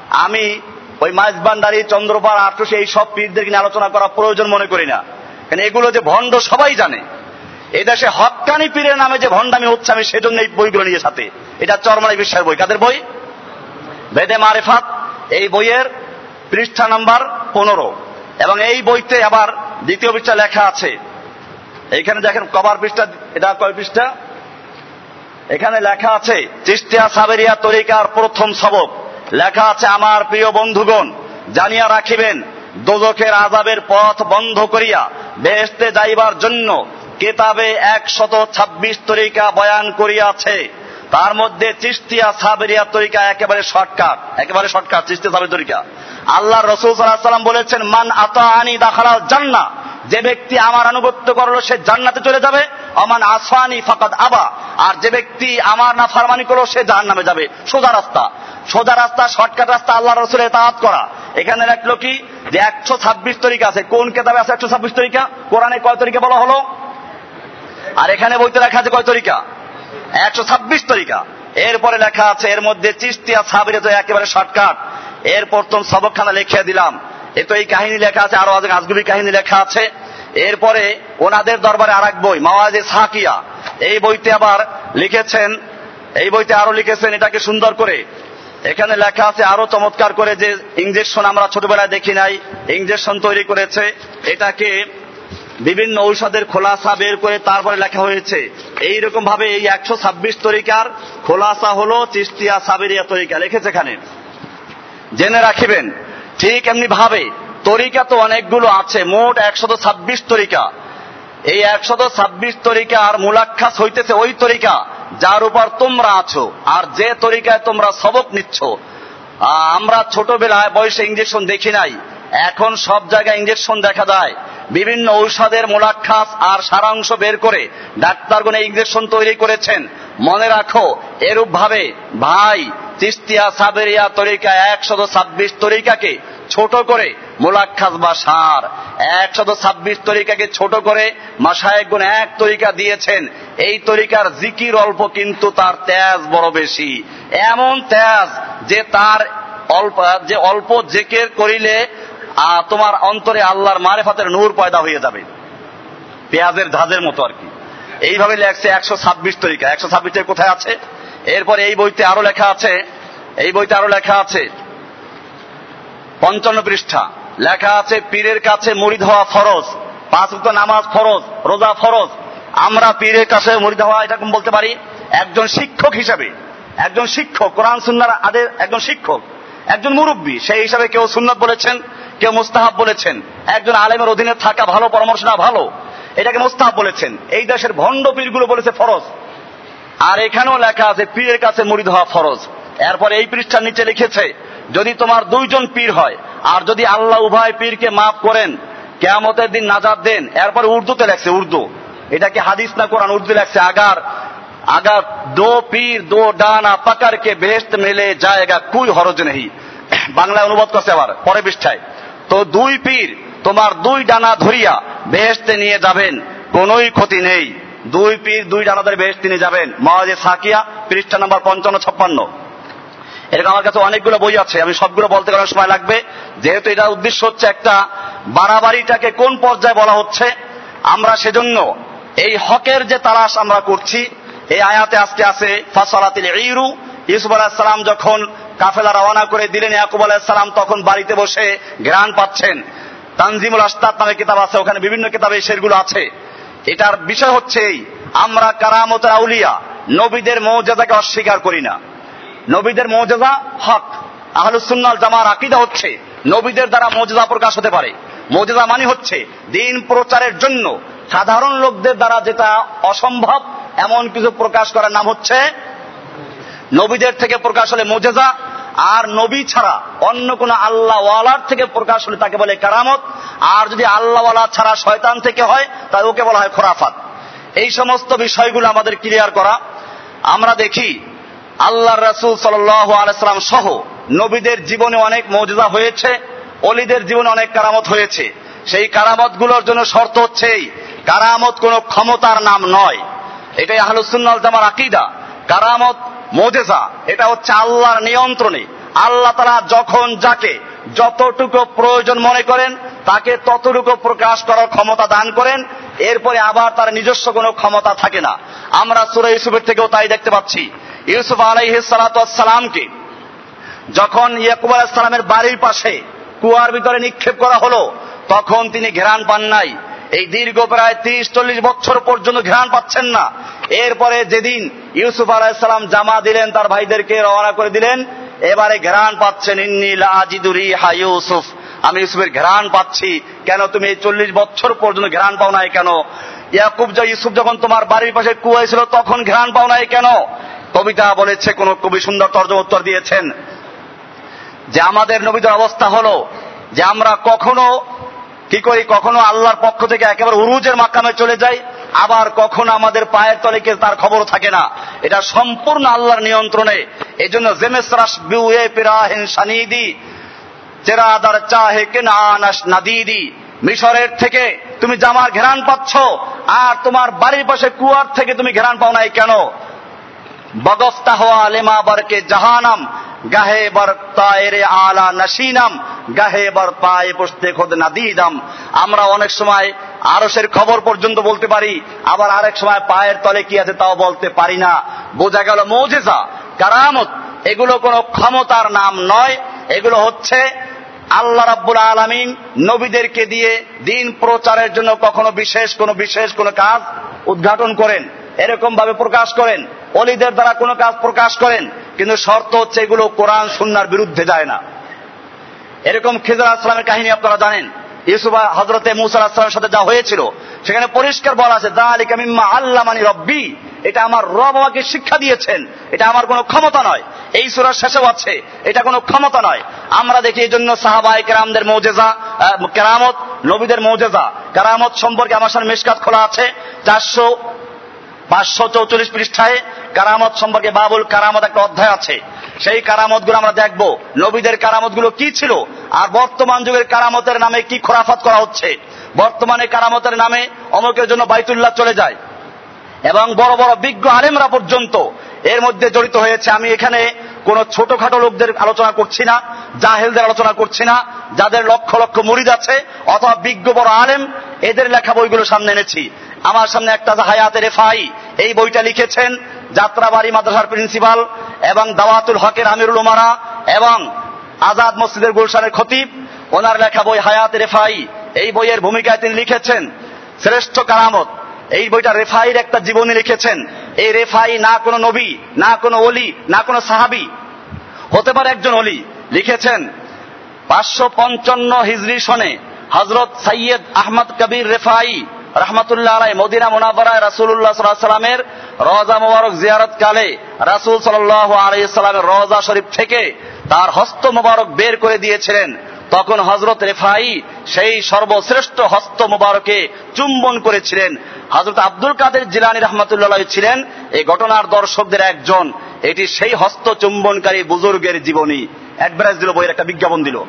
আমি ওই মাইজবান্ডারি চন্দ্রপাড় আটশো এই সব পীরদের নিয়ে আলোচনা করা প্রয়োজন মনে করি না। কারণ এগুলো যে ভণ্ড সবাই জানে। এই দেশে হকানি পীরের নামে যে ভণ্ডামি হচ্ছে, আমি সেজন্য এই বইগুলো নিয়ে সাথে। এটা চরমালাই বিশ্বের বই। কাদের বই? বেদে মারেফাত, এই বইয়ের পৃষ্ঠা নাম্বার পনেরো। এবং এই বইতে আবার দ্বিতীয় পৃষ্ঠা লেখা আছে। এইখানে দেখেন কবার পৃষ্ঠা, এটা কয় পৃষ্ঠা? এখানে লেখা আছে, চিস্তিয়া সাবেরিয়া তরিকার প্রথম সবক। লেখা আছে, আমার প্রিয় বন্ধুগণ, জানিয়া রাখিবেন, দোজখের আজাবের পথ বন্ধ করিয়া বেহেস্তে যাইবার জন্য কেতাবে একশত ছাব্বিশ তরিকা বয়ান করিয়াছে। তার মধ্যে চিস্তিয়া সাবেরিয়া তরিকা একেবারে শর্টকাট একেবারে শর্টকাট চিস্তিয়া সাবের তরিকা। আল্লাহ রসুল সাল্লাম বলেছেন, মান আতা আনি দাখালাল জান্না যে ব্যক্তি আমার আনুগত্য করল, সে জান্নাতে চলে যাবে। অমান আসানি ফাকাদ আবা আর যে ব্যক্তি আমার না ফারমানি করল, সে জাহান নামে যাবে। সোজা রাস্তা। সোজা রাস্তা শর্টকাট রাস্তা আল্লাহ রসুলের তাহাত করা। এখানে রাখল কি? যে একশো ছাব্বিশ তরিকা আছে। কোন কেতাবে আছে একশো ছাব্বিশ তরিকা? কোরআনে কয় তরিকা বলা হলো? আর এখানে বইতে রাখা আছে কয় তরিকা? একশো ছাব্বিশ তরিকা। এরপরে লেখা আছে, এর মধ্যে চিস্তিয়া সাবিরে তো একেবারে শর্টকাট। এর প্রথম সবকখানা লিখে দিলাম। এ তো এই কাহিনী লেখা আছে আরও আজগুবি কাহিনী লেখা আছে। এরপরে ওনাদের দরবারে আর এক বই, মাওয়াজে সাকিয়া। এই বইতে আবার লিখেছেন, এই বইতে আরও লিখেছেন, এটাকে সুন্দর করে। এখানে লেখা আছে আরও চমৎকার করে যে ইঞ্জেকশন আমরা ছোটবেলায় দেখি নাই ইঞ্জেকশন তৈরি করেছে। এটাকে বিভিন্ন ঔষধের খোলাসা বের করে তারপরে লেখা হয়েছে। এই রকম ভাবে এই একশো ছাব্বিশ তরিকার খোলাসা হলো চিস্তিয়া সাবেরিয়া তরিকা। লিখেছে এখানে। জেনে রাখিবেন, ঠিক এমনি ভাবে তরিকা তো অনেকগুলো আছে, মোট একশত ছাব্বিশ তরিকা। এই একশত ছাব্বিশ তরিকার মূলাক্ষাস হইতেছে ওই তরিকা যার উপর তোমরা আছো, আর যে তরিকায় তোমরা সবক নিচ্ছ। আমরা ছোটবেলায় বয়সে ইঞ্জেকশন দেখি নাই, এখন সব জায়গায় ইঞ্জেকশন দেখা যায়। বিভিন্ন ঔষধের মোলাক্ষাস আর সারাংশ বের করে ডাক্তারগণ ইঞ্জেকশন তৈরি করেছেন। মনে রাখো এরূপ ভাবে ভাই তিস্তিয়া সাবেরিয়া তরিকা একশত ছাব্বিশ তরিকাকে ছোট করে মোলাক্ষাস বা সার, একশত ছাব্বিশ তরিকাকে ছোট করে মাসায়েক গুণ এক তরিকা দিয়েছেন। এই তরিকার জিকির অল্প, কিন্তু তার তেজ বড় বেশি। এমন তেজ যে তার অল্প, যে অল্প জেকের করিলে তোমার অন্তরে আল্লাহর মারেফাতের নূর পয়দা হয়ে যাবে। পেঁয়াজের ঝাঁজের মতো আর কি। এইভাবে লেখছে একশো ছাব্বিশ তরিকা। একশো ছাব্বিশ কোথায় আছে? এরপরে এই বইতে আরও লেখা আছে। এই বইতে আরও লেখা আছে। পঞ্চান্ন পৃষ্ঠা। লেখা আছে, পীরের কাছে মুড়ি হওয়া ফরজ। পাঁচ নামাজ ফরজ, রোজা ফরজ। আমরা পীরের কাছে মুড়ি হওয়া এরকম বলতে পারি? একজন শিক্ষক হিসাবে। একজন শিক্ষক, কোরআন সুন্নার আদের একজন শিক্ষক। একজন মুরব্বী। সেই হিসাবে কেউ সুন্নত বলেছেন। কেউ মুস্তাহাব বলেছেন, একজন আলেমের অধীনে থাকা ভালো, পরামর্শ না ভালো। এটাকে মুস্তাহাব বলেছেন। এই দেশের ভণ্ড পীরগুলো বলেছে ফরজ। আর এখানেও লেখা আছে, পীরের কাছে মুড়ি হওয়া ফরজ। এরপর এই পৃষ্ঠার নিচে লিখেছে, যদি তোমার দুইজন পীর হয়, আর যদি আল্লাহ উভয় পীরকে মাফ করেন, কেয়ামতের দিন নাজাদ দেন। এরপর উর্দুতে লেখছে, উর্দু। এটাকে হাদিস না কোরআন উর্দু লেখছে, আগার আগার, দো পীর, দো ডানা পাকারকে বেহেস্ত মেলে জায়গা কুই হরজ নেই। বাংলায় অনুবাদ করছে আবার পরে পৃষ্ঠায়। তো দুই পীর তোমার দুই ডানা ধরিয়া বেহেস্তে নিয়ে যাবেন, কোনোই ক্ষতি নেই। দুই পীর, দুই ডানাদের বেহেস্তে নিয়ে যাবেন। মহাজে সাকিয়া, পৃষ্ঠা নাম্বার পঞ্চান্ন, ছাপ্পান্ন। এরকম আমার কাছে অনেকগুলো বই আছে, আমি সবগুলো বলতে গেলে সময় লাগবে। যেহেতু এটা উদ্দেশ্য হচ্ছে একটা, বাড়াবাড়িটাকে কোন পর্যায়ে বলা হচ্ছে, আমরা সেজন্য এই হকের যে তালাশ আমরা করছি, এই আয়াতে আজকে আছে, ফাসলাতিল ইরু ইউসুফ আলাহিসাল্লাম যখন কাফেলা রওনা করে দিলেন ইয়াকুব আলাহিসাল্লাম তখন বাড়িতে বসে ঘ্রাণ পাচ্ছেন। তানজিমুল আস্তাদ নামে কিতাব আছে, ওখানে বিভিন্ন কিতাবে সেরগুলো আছে। এটার বিষয় হচ্ছে এই, আমরা কারামতের আউলিয়া, নবীদের মৌজাদাকে অস্বীকার করি না। নবীদের মৌজাদা হক আহলুসুন্নাল জামার আকিদা হচ্ছে, নবীদের দ্বারা মৌজাদা প্রকাশ হতে পারে। মজেদা মানে হচ্ছে, দিন প্রচারের জন্য সাধারণ লোকদের দ্বারা যেটা অসম্ভব, এমন কিছু প্রকাশ করার নাম হচ্ছে নবীদের থেকে প্রকাশ হলে মোজেজা, আর নবী ছাড়া অন্য কোন আল্লাহওয়ালার থেকে প্রকাশ হলে তাকে বলে কারামত, আর যদি আল্লাহওয়ালা ছাড়া শয়তান থেকে হয় তাহলে ওকে বলা হয় খোরাফাত। এই সমস্ত বিষয়গুলো আমাদের ক্লিয়ার করা। আমরা দেখি আল্লাহ রসুল সাল্লাম সহ নবীদের জীবনে অনেক মৌজুদা হয়েছে, অলিদের জীবনে অনেক কারামত হয়েছে। সেই কারামতগুলোর জন্য শর্ত হচ্ছে কারামত কোন ক্ষমতার নাম নয়। এটাই আহলুসুন্নাল জামার আকিদা। কারামত মোজেজা, এটা হচ্ছে আল্লাহর নিয়ন্ত্রণে। আল্লাহ তারা যখন যাকে যতটুকু প্রয়োজন মনে করেন, তাকে ততটুকু প্রকাশ করার ক্ষমতা দান করেন, এরপরে আবার তার নিজস্ব কোনো ক্ষমতা থাকে না। আমরা সুরা ইউসুফের থেকেও তাই দেখতে পাচ্ছি। ইউসুফ আলাইহিসালামকে যখন ইয়াকুব আলাহিসাল্লামের বাড়ির পাশে কুয়ার ভিতরে নিক্ষেপ করা হলো, তখন তিনি ঘেরান পান নাই। এই দীর্ঘ প্রায় তিরিশ চল্লিশ বছর পর্যন্ত ঘেরান পাচ্ছেন না। এরপরে যেদিন ইউসুফ আলাহিসাল্লাম জামা দিলেন, তার ভাইদেরকে রওনা করে দিলেন, এবারে ঘেরান পাচ্ছেন ইন্নিল আজিদুরি হা ইউসুফ। আমি ইউসুফের ঘেরান পাচ্ছি। কেন তুমি এই চল্লিশ বছর পর্যন্ত ঘেরান পাও নাই কেন? ইয়াকুব ইউসুফ যখন তোমার বাড়ির পাশে কুয়াই ছিল, তখন ঘেরান পাও নাই কেন? কবিতা বলেছে, কোন কবি সুন্দর তর্জ উত্তর দিয়েছেন। যে আমাদের নবীদের অবস্থা হলো যে আমরা কখনো, কি করি, কখনো আল্লাহর পক্ষ থেকে একেবারে উরুজের মাকামে চলে যাই আবার কখন আমাদের পায়ের তলে কে তার খবর থাকে না। এটা সম্পূর্ণ আল্লাহর নিয়ন্ত্রণে। এই জন্য চেরাদার চাহে কে নাদিদি, মিশরের থেকে তুমি জামার ঘেরান পাচ্ছ, আর তোমার বাড়ির পাশে কুয়ার থেকে তুমি ঘেরান পাও নাই কেন? বগফতা হওয়া লেমা বারকে জাহানাম, গাহে বার তায়েরে আলা নাসিনাম, গাহে বার পায়ে পুষতে খোদ নাদিদাম। আমরা অনেক সময় আরসের খবর পর্যন্ত বলতে পারি, আবার আরেক সময় পায়ের তলে কি আছে তাও বলতে পারি না। বোঝা গেল মৌজেজা, কারামত, এগুলো কোনো ক্ষমতার নাম নয়, এগুলো হচ্ছে আল্লাহ রাব্বুল আলমিন নবীদেরকে দিয়ে দিন প্রচারের জন্য কখনো বিশেষ কোন বিশেষ কোন কাজ উদ্ঘাটন করেন। এরকম ভাবে প্রকাশ করেন। অলিদের দ্বারা কোনো কাজ প্রকাশ করেন, কিন্তু শর্ত হচ্ছে এগুলো কোরআন সুন্নার বিরুদ্ধে যায় না। এরকম খিজর আসলামের কাহিনী আপনারা জানেন। ইউসুফা হজরতে মুসা আসলামের সাথে যা হয়েছিল, সেখানে পরিষ্কার বলা আছে দা আলিকা মিম্মা আল্লাহ মানি রব্বি এটা আমার রব আমাকে শিক্ষা দিয়েছেন। এটা আমার কোনো ক্ষমতা নয়। এই সুরার শেষেও আছে, এটা কোনো ক্ষমতা নয়। আমরা দেখি এই জন্য সাহাবাই কেরামদের মৌজেজা কেরামত, নবীদের মৌজেজা। কেরামত সম্পর্কে আমার সামনে মেশকাত খোলা আছে। চারশো পাঁচশো চৌচল্লিশ পৃষ্ঠায় কারামত সম্পর্কে বাবুল কারামত একটা অধ্যায় আছে। সেই কারামতগুলো আমরা দেখব। নবীদের কারামতগুলো কি ছিল? আর বর্তমান যুগের কারামতের নামে কি খোরাফাত করা হচ্ছে? বর্তমানে কারামতের নামে অমুকের জন্য বাইতুল্লাহ চলে যায়। এবং বড় বড় বিজ্ঞ আলেমরা পর্যন্ত এর মধ্যে জড়িত হয়েছে। আমি এখানে কোন ছোটখাটো লোকদের আলোচনা করছি না, জাহেলদের আলোচনা করছি না, যাদের লক্ষ লক্ষ মুরিদ আছে, অথবা বিজ্ঞ বড় আলেম, এদের লেখা বইগুলো সামনে এনেছি। আমার সামনে একটা হায়াতের রেফাই এই বইটা লিখেছেন যাত্রাবাড়ি মাদ্রাসার প্রিন্সিপাল এবং দাওয়াতুল হকের আমিরুল উমারা এবং আজাদ মসজিদের গুলশানের খতিব। ওনার লেখা বই হায়াত রেফাই। এই বইয়ের ভূমিকায় তিনি লিখেছেন, শ্রেষ্ঠ কারামত। এই বইটা রেফাইর একটা জীবনী লিখেছেন। এই রেফাই না কোনো নবী, না কোনো অলি না কোনো সাহাবি, হতে পারে একজন অলি লিখেছেন, পাঁচশো পঞ্চান্ন হিজরি সনে হজরত সৈয়দ আহমদ কবির রেফাই রহমতুল্লাহ আলাই মদিনা মোনাবরায় রাসুল্লাহ সাল্লামের রজা মোবারক জিয়ারত কালে রাসুল সাল্লাহ আলাইসাল্লামের রজা শরীফ থেকে তার হস্ত মোবারক বের করে দিয়েছিলেন। তখন হজরত রেফাই সেই সর্বশ্রেষ্ঠ হস্ত মোবারকে চুম্বন করেছিলেন। হজরত আব্দুল কাদের জিলানি রহমতুল্লাহ ছিলেন এই ঘটনার দর্শকদের একজন। এটি সেই হস্ত চুম্বনকারী বুজুর্গের জীবনী। অ্যাডভারেজ দিল বইয়ের একটা বিজ্ঞাপন দিল।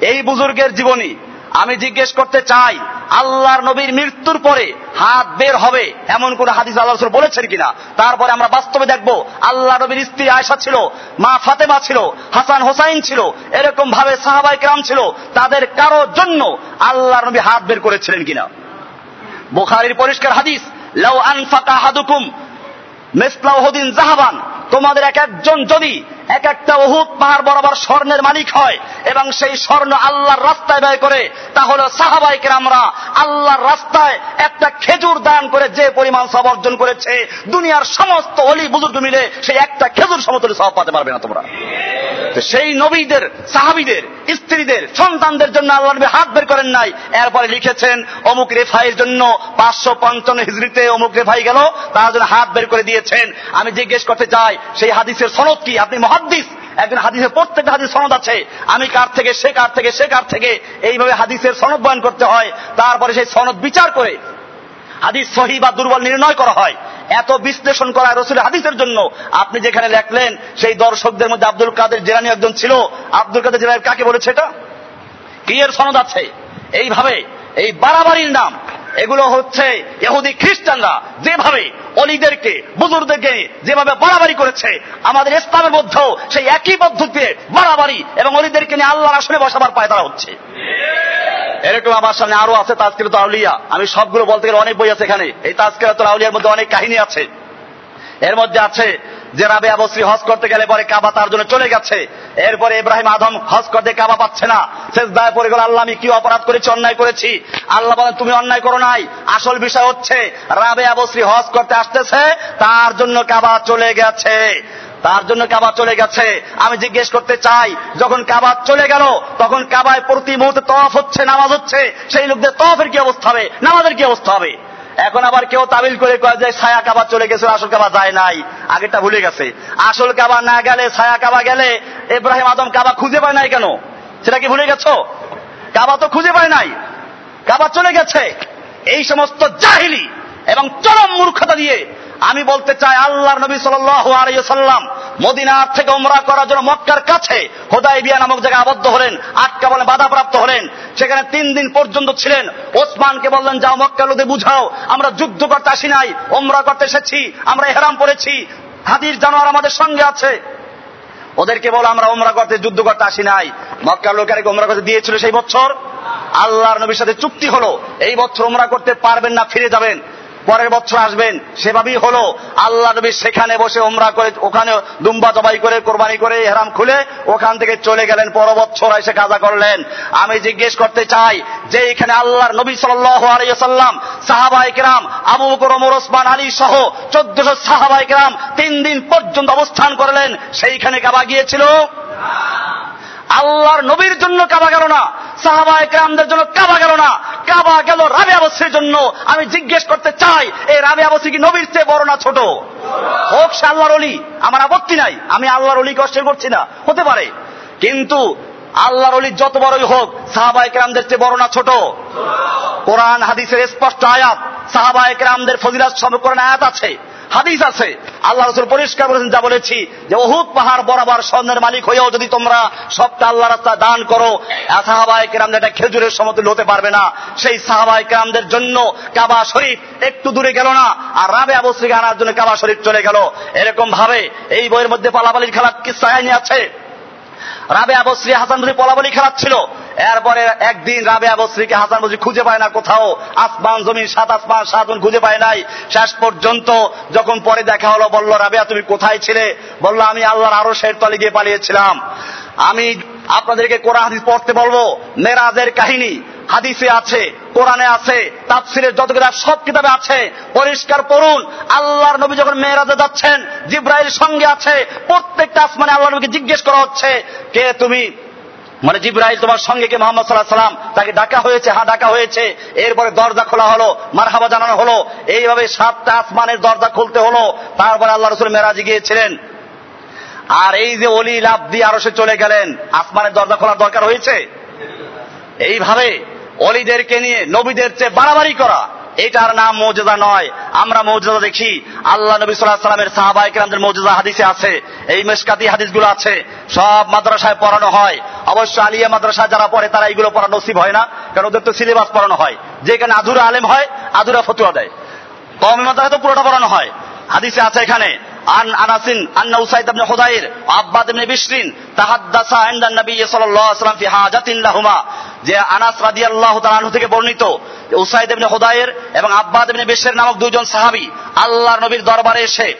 এই বুজুর্গের জীবনী, আমি জিজ্ঞেস করতে চাই আল্লাহর নবীর মৃত্যুর পরে হাত বের হবে, এমন কোন হাদিস আল্লাহ রসুল বলেছেন কিনা? তারপরে আমরা বাস্তবে দেখব আল্লাহ নবীর স্ত্রী আয়সা ছিল, মা ফাতেমা ছিল, হাসান হোসাইন ছিল, এরকম ভাবে সাহাবাই কেরাম ছিল, তাদের কারও জন্য আল্লাহ নবী হাত বের করেছিলেন কিনা? বুখারির পরিষ্কার হাদিস, লাউ আনফাকা হাদুকুম মেসলাউদ্দিন জাহাবান, তোমাদের এক একজন যদি এক একটা অহুত পাহাড় বরাবর স্বর্ণের মালিক হয় এবং সেই স্বর্ণ আল্লাহর রাস্তায় ব্যয় করে। তাহলে সাহাবাইকে আমরা আল্লাহর রাস্তায় একটা খেজুর দান করে যে পরিমাণ সব অর্জন করেছে। দুনিয়ার সমস্ত অলি বুজুর্গ মিলে সেই একটা খেজুর সমতলে সব পাতে পারবে না তোমরা। সেই নবীদের, সাহাবিদের, স্ত্রীদের, সন্তানদের জন্য আল্লাহ হাত বের করেন নাই। এরপরে লিখেছেন, অমুক রেফাইয়ের জন্য পাঁচশো পঞ্চান্ন হিজড়িতে অমুক রেফাই গেল, তার জন্য হাত বের করে দিয়েছেন। আমি জিজ্ঞেস করতে চাই, সেই হাদিসের সনদ কি? আপনি মহাদ্দিস। একজন হাদিসের প্রত্যেকটা হাদিস সনদ আছে। আমি কার থেকে, সে কার থেকে, সে কার থেকে এইভাবে হাদিসের সনদ বয়ন করতে হয়। তারপরে সেই সনদ বিচার করে হাদিস সহি বা দুর্বল নির্ণয় করা হয়। এত বিশ্লেষণ করা রসুল হাদিসের জন্য। আপনি যেখানে লেখলেন, সেই দর্শকদের মধ্যে আব্দুল কাদের জেরানি একজন ছিল। আব্দুল কাদের জেরানি কাকে বলেছে এটা? কি এর সনদ আছে? এইভাবে, এই বাড়াবাড়ির নাম। এগুলো হচ্ছে এহুদি খ্রিস্টানরা যেভাবে অলিদেরকে বুজুরদেরকে যেভাবে বাড়াবাড়ি করেছে, আমাদের ইসলামের মধ্যেও সেই একই পদ্ধতিতে বাড়াবাড়ি এবং অলিদেরকে নিয়ে আল্লাহর আসলে বসাবার পায়তারা হচ্ছে। এরকম আমার সামনে আরও আছে তাজকির আউলিয়া। আমি সবগুলো বলতে গেলে অনেক বই আছে এখানে। এই তাজকির আউলিয়ার মধ্যে অনেক কাহিনী আছে। এর মধ্যে আছে যে রাবে আবশ্রী হজ করতে গেলে পরে কাবা তার জন্য চলে গেছে। এরপরে ইব্রাহিম আদম হজ করতে কাবা পাচ্ছে না। শেষ দায় পরে গেল, আল্লাহ, আমি কি অপরাধ করেছি, অন্যায় করেছি? আল্লাহ বলেন, তুমি অন্যায় করো নাই। আসল বিষয় হচ্ছে, রাবে আবশ্রী হজ করতে আসতেছে, তার জন্য কাবা চলে গেছে। তার জন্য কাবা চলে গেছে। আমি জিজ্ঞেস করতে চাই, যখন কাবা চলে গেল, তখন কাবায় প্রতি মুহূর্তে তফ হচ্ছে, নামাজ হচ্ছে? সেই লোকদের তফের কি অবস্থা হবে? নামাজের কি অবস্থা হবে? এখন আবার কেউ তাবিল করে কয় যে ছায়া কাবা চলে গেছে, আসল কাবা যায় নাই। আগেটা ভুলে গেছে। আসল কাবা না গেলে, ছায়া কাবা গেলে ইব্রাহিম আদম কাবা খুঁজে পায় নাই কেন? সেটা কি ভুলে গেছো? কাবা তো খুঁজে পায় নাই। কাবা চলে গেছে। এই সমস্ত জাহিলি এবং চরম মূর্খতা দিয়ে আমি বলতে চাই আল্লাহ নবী সাল্লাম মদিনার থেকে ওমরা করার জন্য মক্কার কাছে হোদাই বিয়া নামক জায়গায় আবদ্ধ হলেন, আটকা বলে বাধাপ্রাপ্ত হলেন। সেখানে তিন দিন পর্যন্ত ছিলেন। ওসমানকে বললেন, যাও মক্কা লোদে বুঝাও, আমরা যুদ্ধ করতে আসি নাই ওমরা করতে এসেছি, আমরা হেরাম পড়েছি, হাদির জানোয়ার আমাদের সঙ্গে আছে। ওদেরকে বলো, আমরা ওমরা করতে, যুদ্ধ করতে আসি নাই। মক্কার লোকের ওমরা করতে দিয়েছিল সেই বছর। আল্লাহর নবীর সাথে চুক্তি হলো, এই বছর ওমরা করতে পারবেন না, ফিরে যাবেন। পরের বছর আসবেন। সেভাবেই হলো। আল্লাহ নবী সেখানে বসে ওমরা করে, ওখানে দুম্বা জবাই করে, কোরবানি করে হেরাম খুলে ওখান থেকে চলে গেলেন পর বছর এসে কাজা করলেন। আমি জিজ্ঞেস করতে চাই যে এখানে আল্লাহর নবী সাল্লাম সাহাবাই কেরাম, আবু বকর, ওমর, ওসমান, আলী সহ চোদ্দশো সাহাবাই কেরাম তিন দিন পর্যন্ত অবস্থান করলেন। সেইখানে কাবা গিয়েছিল? আল্লাহর নবীর জন্য কাবা গেল না, সাহাবা একরামদের জন্য কাবা গেল না। কাবা গেল রাবে আবস্যের জন্য। আমি জিজ্ঞেস করতে চাই, এই রাবে আবশ্যি কি নবীর চেয়ে বড় না ছোট? হোক, সে আল্লাহর অলি আমার আপত্তি নাই। আমি আল্লাহর অলিকে অস্বীকার করছি না। হতে পারে। কিন্তু আল্লাহর অলি যত বড়ই হোক, সাহাবা একরামদের চেয়ে বড় না ছোট? কোরআন, হাদিসের স্পষ্ট আয়াত, সাহাবা একরামদের ফজিলাত কোরআন আয়াত আছে। হাদিস আছে। আল্লাহ রসুল পরিষ্কার বলেছেন, যা বলেছি, যে অহুদ পাহাড় বরাবর স্বর্ণের মালিক হয়েও যদি তোমরা সবটা আল্লাহ রাস্তা দান করো সাহাবাই কেরামদের একটা খেজুরের সমতুল্য হতে পারবে না, সেই সাহাবাই কেরামদের জন্য কাবা শরীফ একটু দূরে গেল না, আর রাবে আবশ্রীকে আনার জন্য কাবা শরীফ চলে গেল। এরকম ভাবে এই বইয়ের মধ্যে পালাপালির খেলা কিস্সা আছে? রাবে আবশ্রী হাসান বুঝি পলাবলি খেলাচ্ছিল এরপরে একদিন রাবে আবশ্রীকে হাসান বুঝি খুঁজে পায় না কোথাও। আসমান, জমিন, সাত আসমান সাতজন খুঁজে পায় নাই। শেষ পর্যন্ত যখন পরে দেখা হলো, বলল, রাবেয়া, তুমি কোথায় ছিলে? বলল, আমি আল্লাহর আরও শের তলে গিয়ে পালিয়েছিলাম। আমি আপনাদেরকে কোরআন হাদিস পড়তে বলব। মেরাজের কাহিনী হাদিসে আছে, কোরআনে আছে তাফসিরের যত কিতাব, সব কিতাবে আছে। পরিষ্কার পড়ুন, আল্লাহর নবী যখন মেয়েরাজে যাচ্ছেন, জিব্রাইল সঙ্গে আছে, প্রত্যেকটা আসমানে আল্লাহ নবীকে জিজ্ঞেস করা হচ্ছে, কে তুমি? মানে জিব্রাইল তোমার সঙ্গে কে মোহাম্মদ সাল্লাহ সাল্লাম তাকে ডাকা হয়েছে হ্যাঁ ডাকা হয়েছে। এরপরে দরজা খোলা হলো, মারহাবা জানানো হলো। এইভাবে সাতটা আসমানের দরজা খুলতে হলো। তারপরে আল্লাহ রসুল মেরাজি গিয়েছিলেন। আর এই যে অলি লাভ দিয়ে আরও সে চলে গেলেন। আসমানের দরজা খোলার দরকার হয়েছে? এইভাবে অলিদেরকে নিয়ে নবীদের চেয়ে বাড়াবাড়ি করা। এটার নাম মৌজেদা নয়। আমরা মৌজেদা দেখি। আল্লাহ নবী সাল্লাহ সাল্লামের সাহাবাই কেরামদের মৌজেদা হাদিসে আছে। এই মেসকাতি হাদিসগুলো আছে। সব মাদ্রাসায় পড়ানো হয়। অবশ্য আলিয়া মাদ্রাসায় যারা পড়ে তারা এইগুলো পড়া নসিব হয় না, কারণ ওদের তো সিলেবাস পড়ানো হয়। যেখানে আধুরা আলেম হয় আধুরা ফতুয়া দেয়। কমে মাদ্রাসায় তো পুরোটা পড়ানো হয়। হাদিসে আছে এখানে। আন আনাসিন আন্না উসাইদ ইবনে হুদাইর আব্বাদ ইবনে বিশরিন তাহাদ্দাসা ইনদান নবী সাল্লাল্লাহু আলাইহি ওয়াসাল্লাম ফি হাজাতিন লাহুমা যে আনাস রাদিয়াল্লাহু তাআলা আনহু থেকে বর্ণিত উসাইদ ইবনে হুদাইর এবং আব্বাদ ইবনে বিশরিন নামক দুইজন সাহাবী আল্লাহর নবীর দরবারে এসে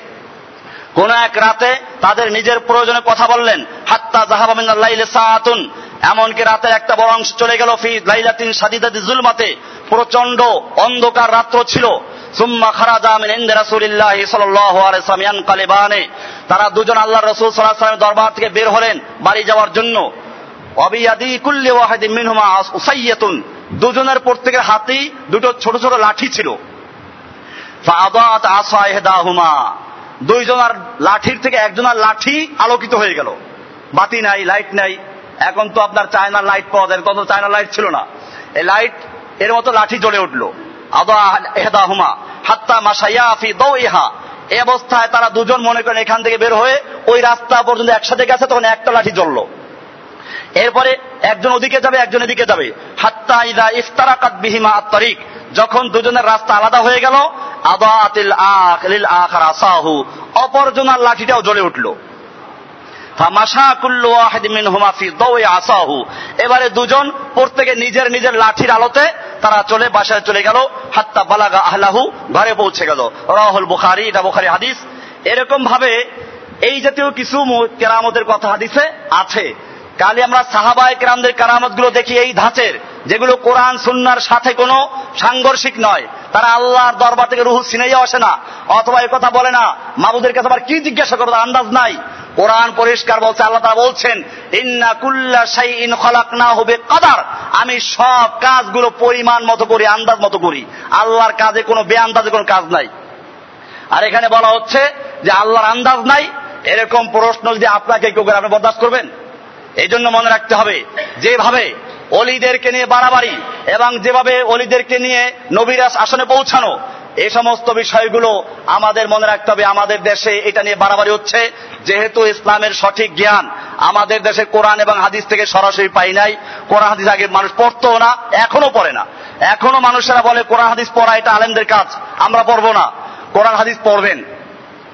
কোন এক রাতে তাদের নিজের প্রয়োজনে কথা বললেন, হাত্তা জাহাবা মিনাল লাইলে সাআতুন এমনকি রাতের একটা বড় অংশ চলে গেল ফি লাইলাতিন সাদিদাতি জুলমাতে। প্রচণ্ড অন্ধকার রাত্র ছিল। সুম্মা খারাজা মিন ইনদি রাসূলিল্লাহি সাল্লাল্লাহু আলাইহি তারা দুজন আল্লাহর রাসূল সাল্লাল্লাহু দরবার থেকে বের হলেন বাড়ি যাওয়ার জন্য। অবিয়াদি কুল্লি ওয়াহিদিন মিনহুমা উসাইয়াতুন। দুজনের প্রত্যেকের হাতেই দুটো ছোট ছোট লাঠি ছিল। ফাদাত আসা ইহদাহুমা। দুইজনের লাঠির থেকে একজনের লাঠি আলোকিত হয়ে গেল। বাতি নাই, লাইট নাই। এখন তো আপনার চায়নার লাইট পাওয়া যায় তখন চায়নার লাইট ছিল না। এই লাইটের মতো লাঠি জ্বলে উঠল। এহদাহুমা, হাত্তা মাসাইয়া দৌ ইহা এই অবস্থায় তারা দুজন মনে করেন এখান থেকে বের হয়ে ওই রাস্তা পর্যন্ত একসাথে গেছে, তখন একটা লাঠি জ্বললো। এরপরে একজন ওদিকে যাবে, একজন এদিকে যাবে। হাত্তা ইদা ইফতারাকাত বিহিমা আত্তারিক। যখন দুজনের রাস্তা আলাদা হয়ে গেল, আদাতিল আখ, লিল আখার আসাহু অপরজনার লাঠিটাও জ্বলে উঠল ফামাশা কুল্লু ওয়াহিদ মিনহুমা ফি দাওই আসাহু এবারে দুজন প্রত্যেকে নিজের নিজের লাঠির আলোতে তারা চলে, বাসায় চলে গেল, হাত্তা বালাগা আহলাহু, ঘরে পৌঁছে গেল। রাহুল বুখারি, এটা বুখারি হাদিস। এরকম ভাবে এই জাতীয় কিছু কেরামতের কথা হাদিসে আছে। কালে আমরা সাহাবায় কেরামদের কেরামত দেখি এই ধাঁচের, যেগুলো কোরআন, সুন্নার সাথে কোনো সাংঘর্ষিক নয়। তারা আল্লাহর দরবার থেকে রুহু সিনেও আসে না, অথবা কথা বলে না। মাবুদের কাছে আবার কি জিজ্ঞাসা করব আন্দাজ নাই। কোরআন পরিষ্কার বলছে, আল্লাহ তারা বলছেন, ইন্না কুল্লা শাই ইন খলাক না হবে কাদার আমি সব কাজগুলো পরিমাণ মতো করি, আন্দাজ মতো করি। আল্লাহর কাজে কোনো বেআন্দাজে কোনো কাজ নাই। আর এখানে বলা হচ্ছে যে আল্লাহর আন্দাজ নাই। এরকম প্রশ্ন যদি আপনাকে কেউ আপনি বরদাস্ত করবেন? এই জন্য মনে রাখতে হবে, যেভাবে অলিদেরকে নিয়ে বাড়াবাড়ি এবং যেভাবে অলিদেরকে নিয়ে নবিরাস আসনে পৌঁছানো এই সমস্ত বিষয়গুলো আমাদের মনে রাখতে হবে। আমাদের দেশে এটা নিয়ে বাড়াবাড়ি হচ্ছে। যেহেতু ইসলামের সঠিক জ্ঞান আমাদের দেশে কোরআন এবং হাদিস থেকে সরাসরি পাই নাই। কোরআন, হাদিস আগে মানুষ পড়তো না এখনও পড়ে না। এখনও মানুষেরা বলে, কোরআন, হাদিস পড়া, এটা আলেমদের কাজ, আমরা পড়ব না। কোরআন, হাদিস পড়বেন।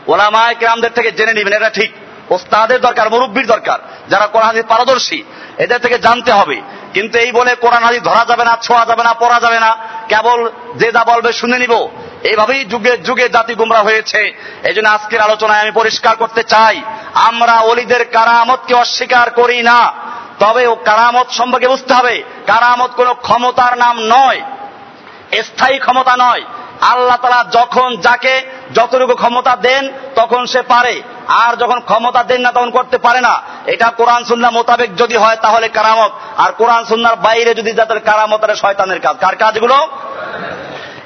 ওলামায় কেরামদের থেকে জেনে নিবেন, এটা ঠিক। ওস্তাদের দরকার, মুরব্বীর দরকার। যারা কোরআন, হাদিস পারদর্শী, এদের থেকে জানতে হবে। কিন্তু এই বলে কোরআন হাদিস ধরা যাবে না, ছোঁয়া যাবে না, পড়া যাবে না। কেবল যে যা বলবে শুনে নিব। এইভাবেই যুগে যুগে জাতি গুমরা হয়েছে। এই জন্য আজকের আলোচনায় আমি পরিষ্কার করতে চাই, আমরা অলিদের কারামতকে অস্বীকার করি না। তবে ও কারামত সম্পর্কে বুঝতে হবে, কারামত কোন ক্ষমতার নাম নয়, স্থায়ী ক্ষমতা নয়। আল্লাহ তারা যখন যাকে যতটুকু ক্ষমতা দেন, তখন সে পারে। আর যখন ক্ষমতা দেন না তখন করতে পারে না। এটা কোরআন সুন্না মোতাবেক যদি হয় তাহলে কারামত। আর কোরআন সুন্নার বাইরে যদি যাদের কারামত এটা শয়তানের কাজ। কার কাজগুলো?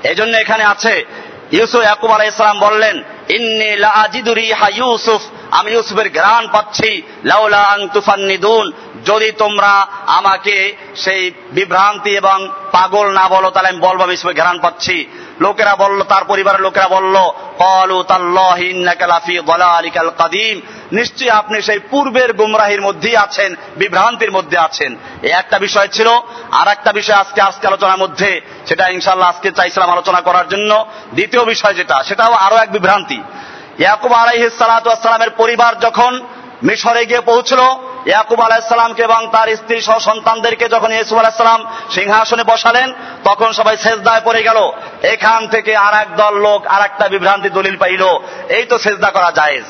এই জন্য এখানে আছে, ইউসুফ ইয়াকুব আলাহ ইসলাম বললেন, ইন্নি লাজিদুরি হা ইউসুফ। আমি ইউসুফের ঘ্রাণ পাচ্ছি লাউলা তুফান্নিদুন যদি তোমরা আমাকে সেই বিভ্রান্তি এবং পাগল না বলো, তাহলে আমি বলব আমি ইউসুফের ঘ্রাণ পাচ্ছি। লোকেরা বলল, তার পরিবারের লোকেরা বলল, কলু তাল্লাহি দালালিকাল কাদিম। নিশ্চয়ই আপনি সেই পূর্বের গুমরাহির মধ্যেই আছেন, বিভ্রান্তির মধ্যে আছেন। এই একটা বিষয় ছিল আর একটা বিষয় আজকে আজকে আলোচনার মধ্যে, সেটা ইনশাল্লাহ আজকে চাইছিলাম আলোচনা করার জন্য। দ্বিতীয় বিষয় যেটা, সেটাও আরও এক বিভ্রান্তি। ইয়াকুব আলাইহিস সালামের পরিবার যখন মিশরে গিয়ে পৌঁছলো ইয়াকুব আলাহিসাল্লামকে এবং তার স্ত্রী সহ সন্তানদেরকে যখন ইসুফ আলাহিসাল্লাম সিংহাসনে বসালেন, তখন সবাই সেজদায় পড়ে গেল। এখান থেকে আর দল লোক আর একটা বিভ্রান্তি দলিল পাইল। এই তো সেজদা করা জায়েজ।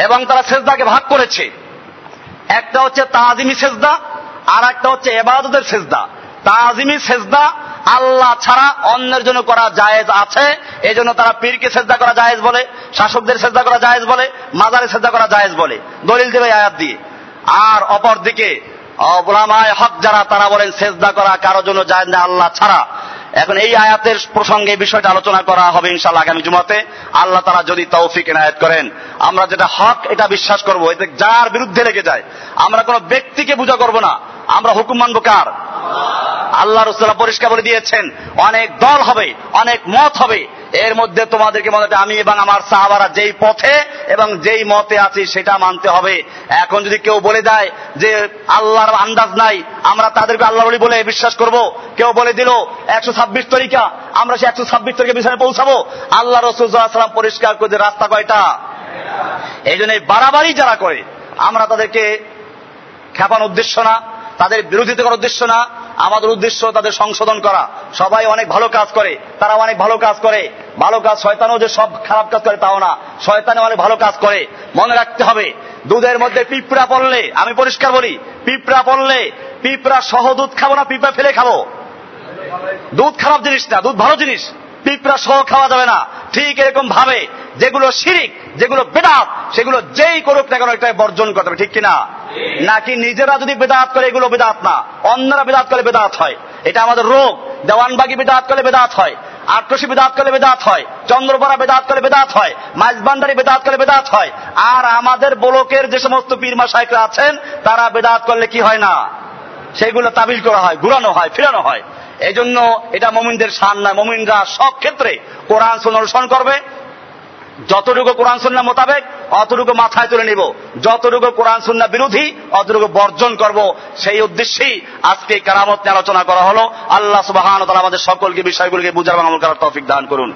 এবং তারা সেজদাকে ভাগ করেছে। একটা হচ্ছে তাজিমি সেজদা আর একটা হচ্ছে এবাদতের সেজদা। তাজিমি সেজদা আল্লাহ ছাড়া অন্যের জন্য করা জায়েজ আছে এই জন্য তারা পীরকে সেজদা করা জায়েজ বলে, শাসকদের সেজদা করা জায়েজ বলে, মাজারে সেজদা করা জায়েজ বলে। দলিল দেবে আয়াত দিয়ে। আর অপরদিকে অবলামায় হক যারা, তারা বলেন, সেজদা করা কারও জন্য যায় না, আল্লাহ ছাড়া। এখন এই আয়াতের প্রসঙ্গে বিষয়টা আলোচনা করা হবে ইনশাল্লাহ আগামী জুমাতে। আল্লাহ তারা যদি তৌফিক এনায়ত করেন, আমরা যেটা হক এটা বিশ্বাস করব। যার বিরুদ্ধে লেগে যায়, আমরা কোনো ব্যক্তিকে পূজা করব না। আমরা হুকুম মানব কার? আল্লাহ রসুল্লাহ পরিষ্কার বলে দিয়েছেন, অনেক দল হবে, অনেক মত হবে। এর মধ্যে তোমাদেরকে মনে আমি এবং আমার সাহাবারা যেই পথে এবং যেই মতে আছি সেটা মানতে হবে। এখন যদি কেউ বলে দেয় যে আল্লাহর আন্দাজ নাই, আমরা তাদেরকে আল্লাহ বলি বলে বিশ্বাস করব। কেউ বলে দিল, একশো ছাব্বিশ তরিকা, আমরা সে একশো ছাব্বিশ তরিকা বিষয়ে পৌঁছাবো। আল্লাহ রসুল্লাহাম পরিষ্কার করে রাস্তা কয়টা? এই জন্য বাড়াবাড়ি যারা করে, আমরা তাদেরকে খেপানোর উদ্দেশ্য না তাদের বিরোধিতা করার উদ্দেশ্য না, আমাদের উদ্দেশ্য তাদের সংশোধন করা। সবাই অনেক ভালো কাজ করে তারা অনেক ভালো কাজ করে। ভালো কাজ শয়তানও যে সব খারাপ কাজ করে তাও না শয়তানে অনেক ভালো কাজ করে। মনে রাখতে হবে, দুধের মধ্যে পিঁপড়া পড়লে, আমি পরিষ্কার বলি, পিঁপড়া পড়লে, পিঁপড়া সহ দুধ খাব না, পিঁপড়া ফেলে খাব। দুধ খারাপ জিনিস না, দুধ ভালো জিনিস। পিঁপড়া সহ খাওয়া যাবে না। ঠিক এরকম ভাবে যেগুলো শিরিক যেগুলো বেদাত সেগুলো যেই করুক না কেন এটাই বর্জন করতে হবে ঠিক কিনা? নাকি নিজেরা যদি বেদাত করে এগুলো বেদাত না। অন্যরা বেদাত করে বেদাত হয়। এটা আমাদের রোগ। দেওয়ানবাগি বেদাত করে বেদাত হয়। আট্রসি বেদাত করে বেদাত হয়। চন্দ্রপাড়া বেদাত করে বেদাত হয়। মাইজবান্ডারি বেদাত করে বেদাত হয়। আর আমাদের বলকের যে সমস্ত পীরমা সাহেবরা আছেন তারা বেদাত করলে কি হয় না? সেগুলো তাবিল করা হয় ঘুরানো হয় ফিরানো হয়। এই জন্য এটা মমিনদের সান নয়। মমিনরা সব ক্ষেত্রে কোরআন সুন অনুসরণ করবে। যতটুকু কোরআন সুন্না মোতাবেক, অতটুকু মাথায় তুলে নিব। যতটুকু কোরআন সুন্না বিরোধী, অতটুকু বর্জন করব। সেই উদ্দেশ্যেই আজকে কারামত নিয়ে আলোচনা করা হলো। আল্লাহ সুবাহ আমাদের সকলকে, বিষয়গুলিকে বুঝার আমল করার তৌফিক দান করুন।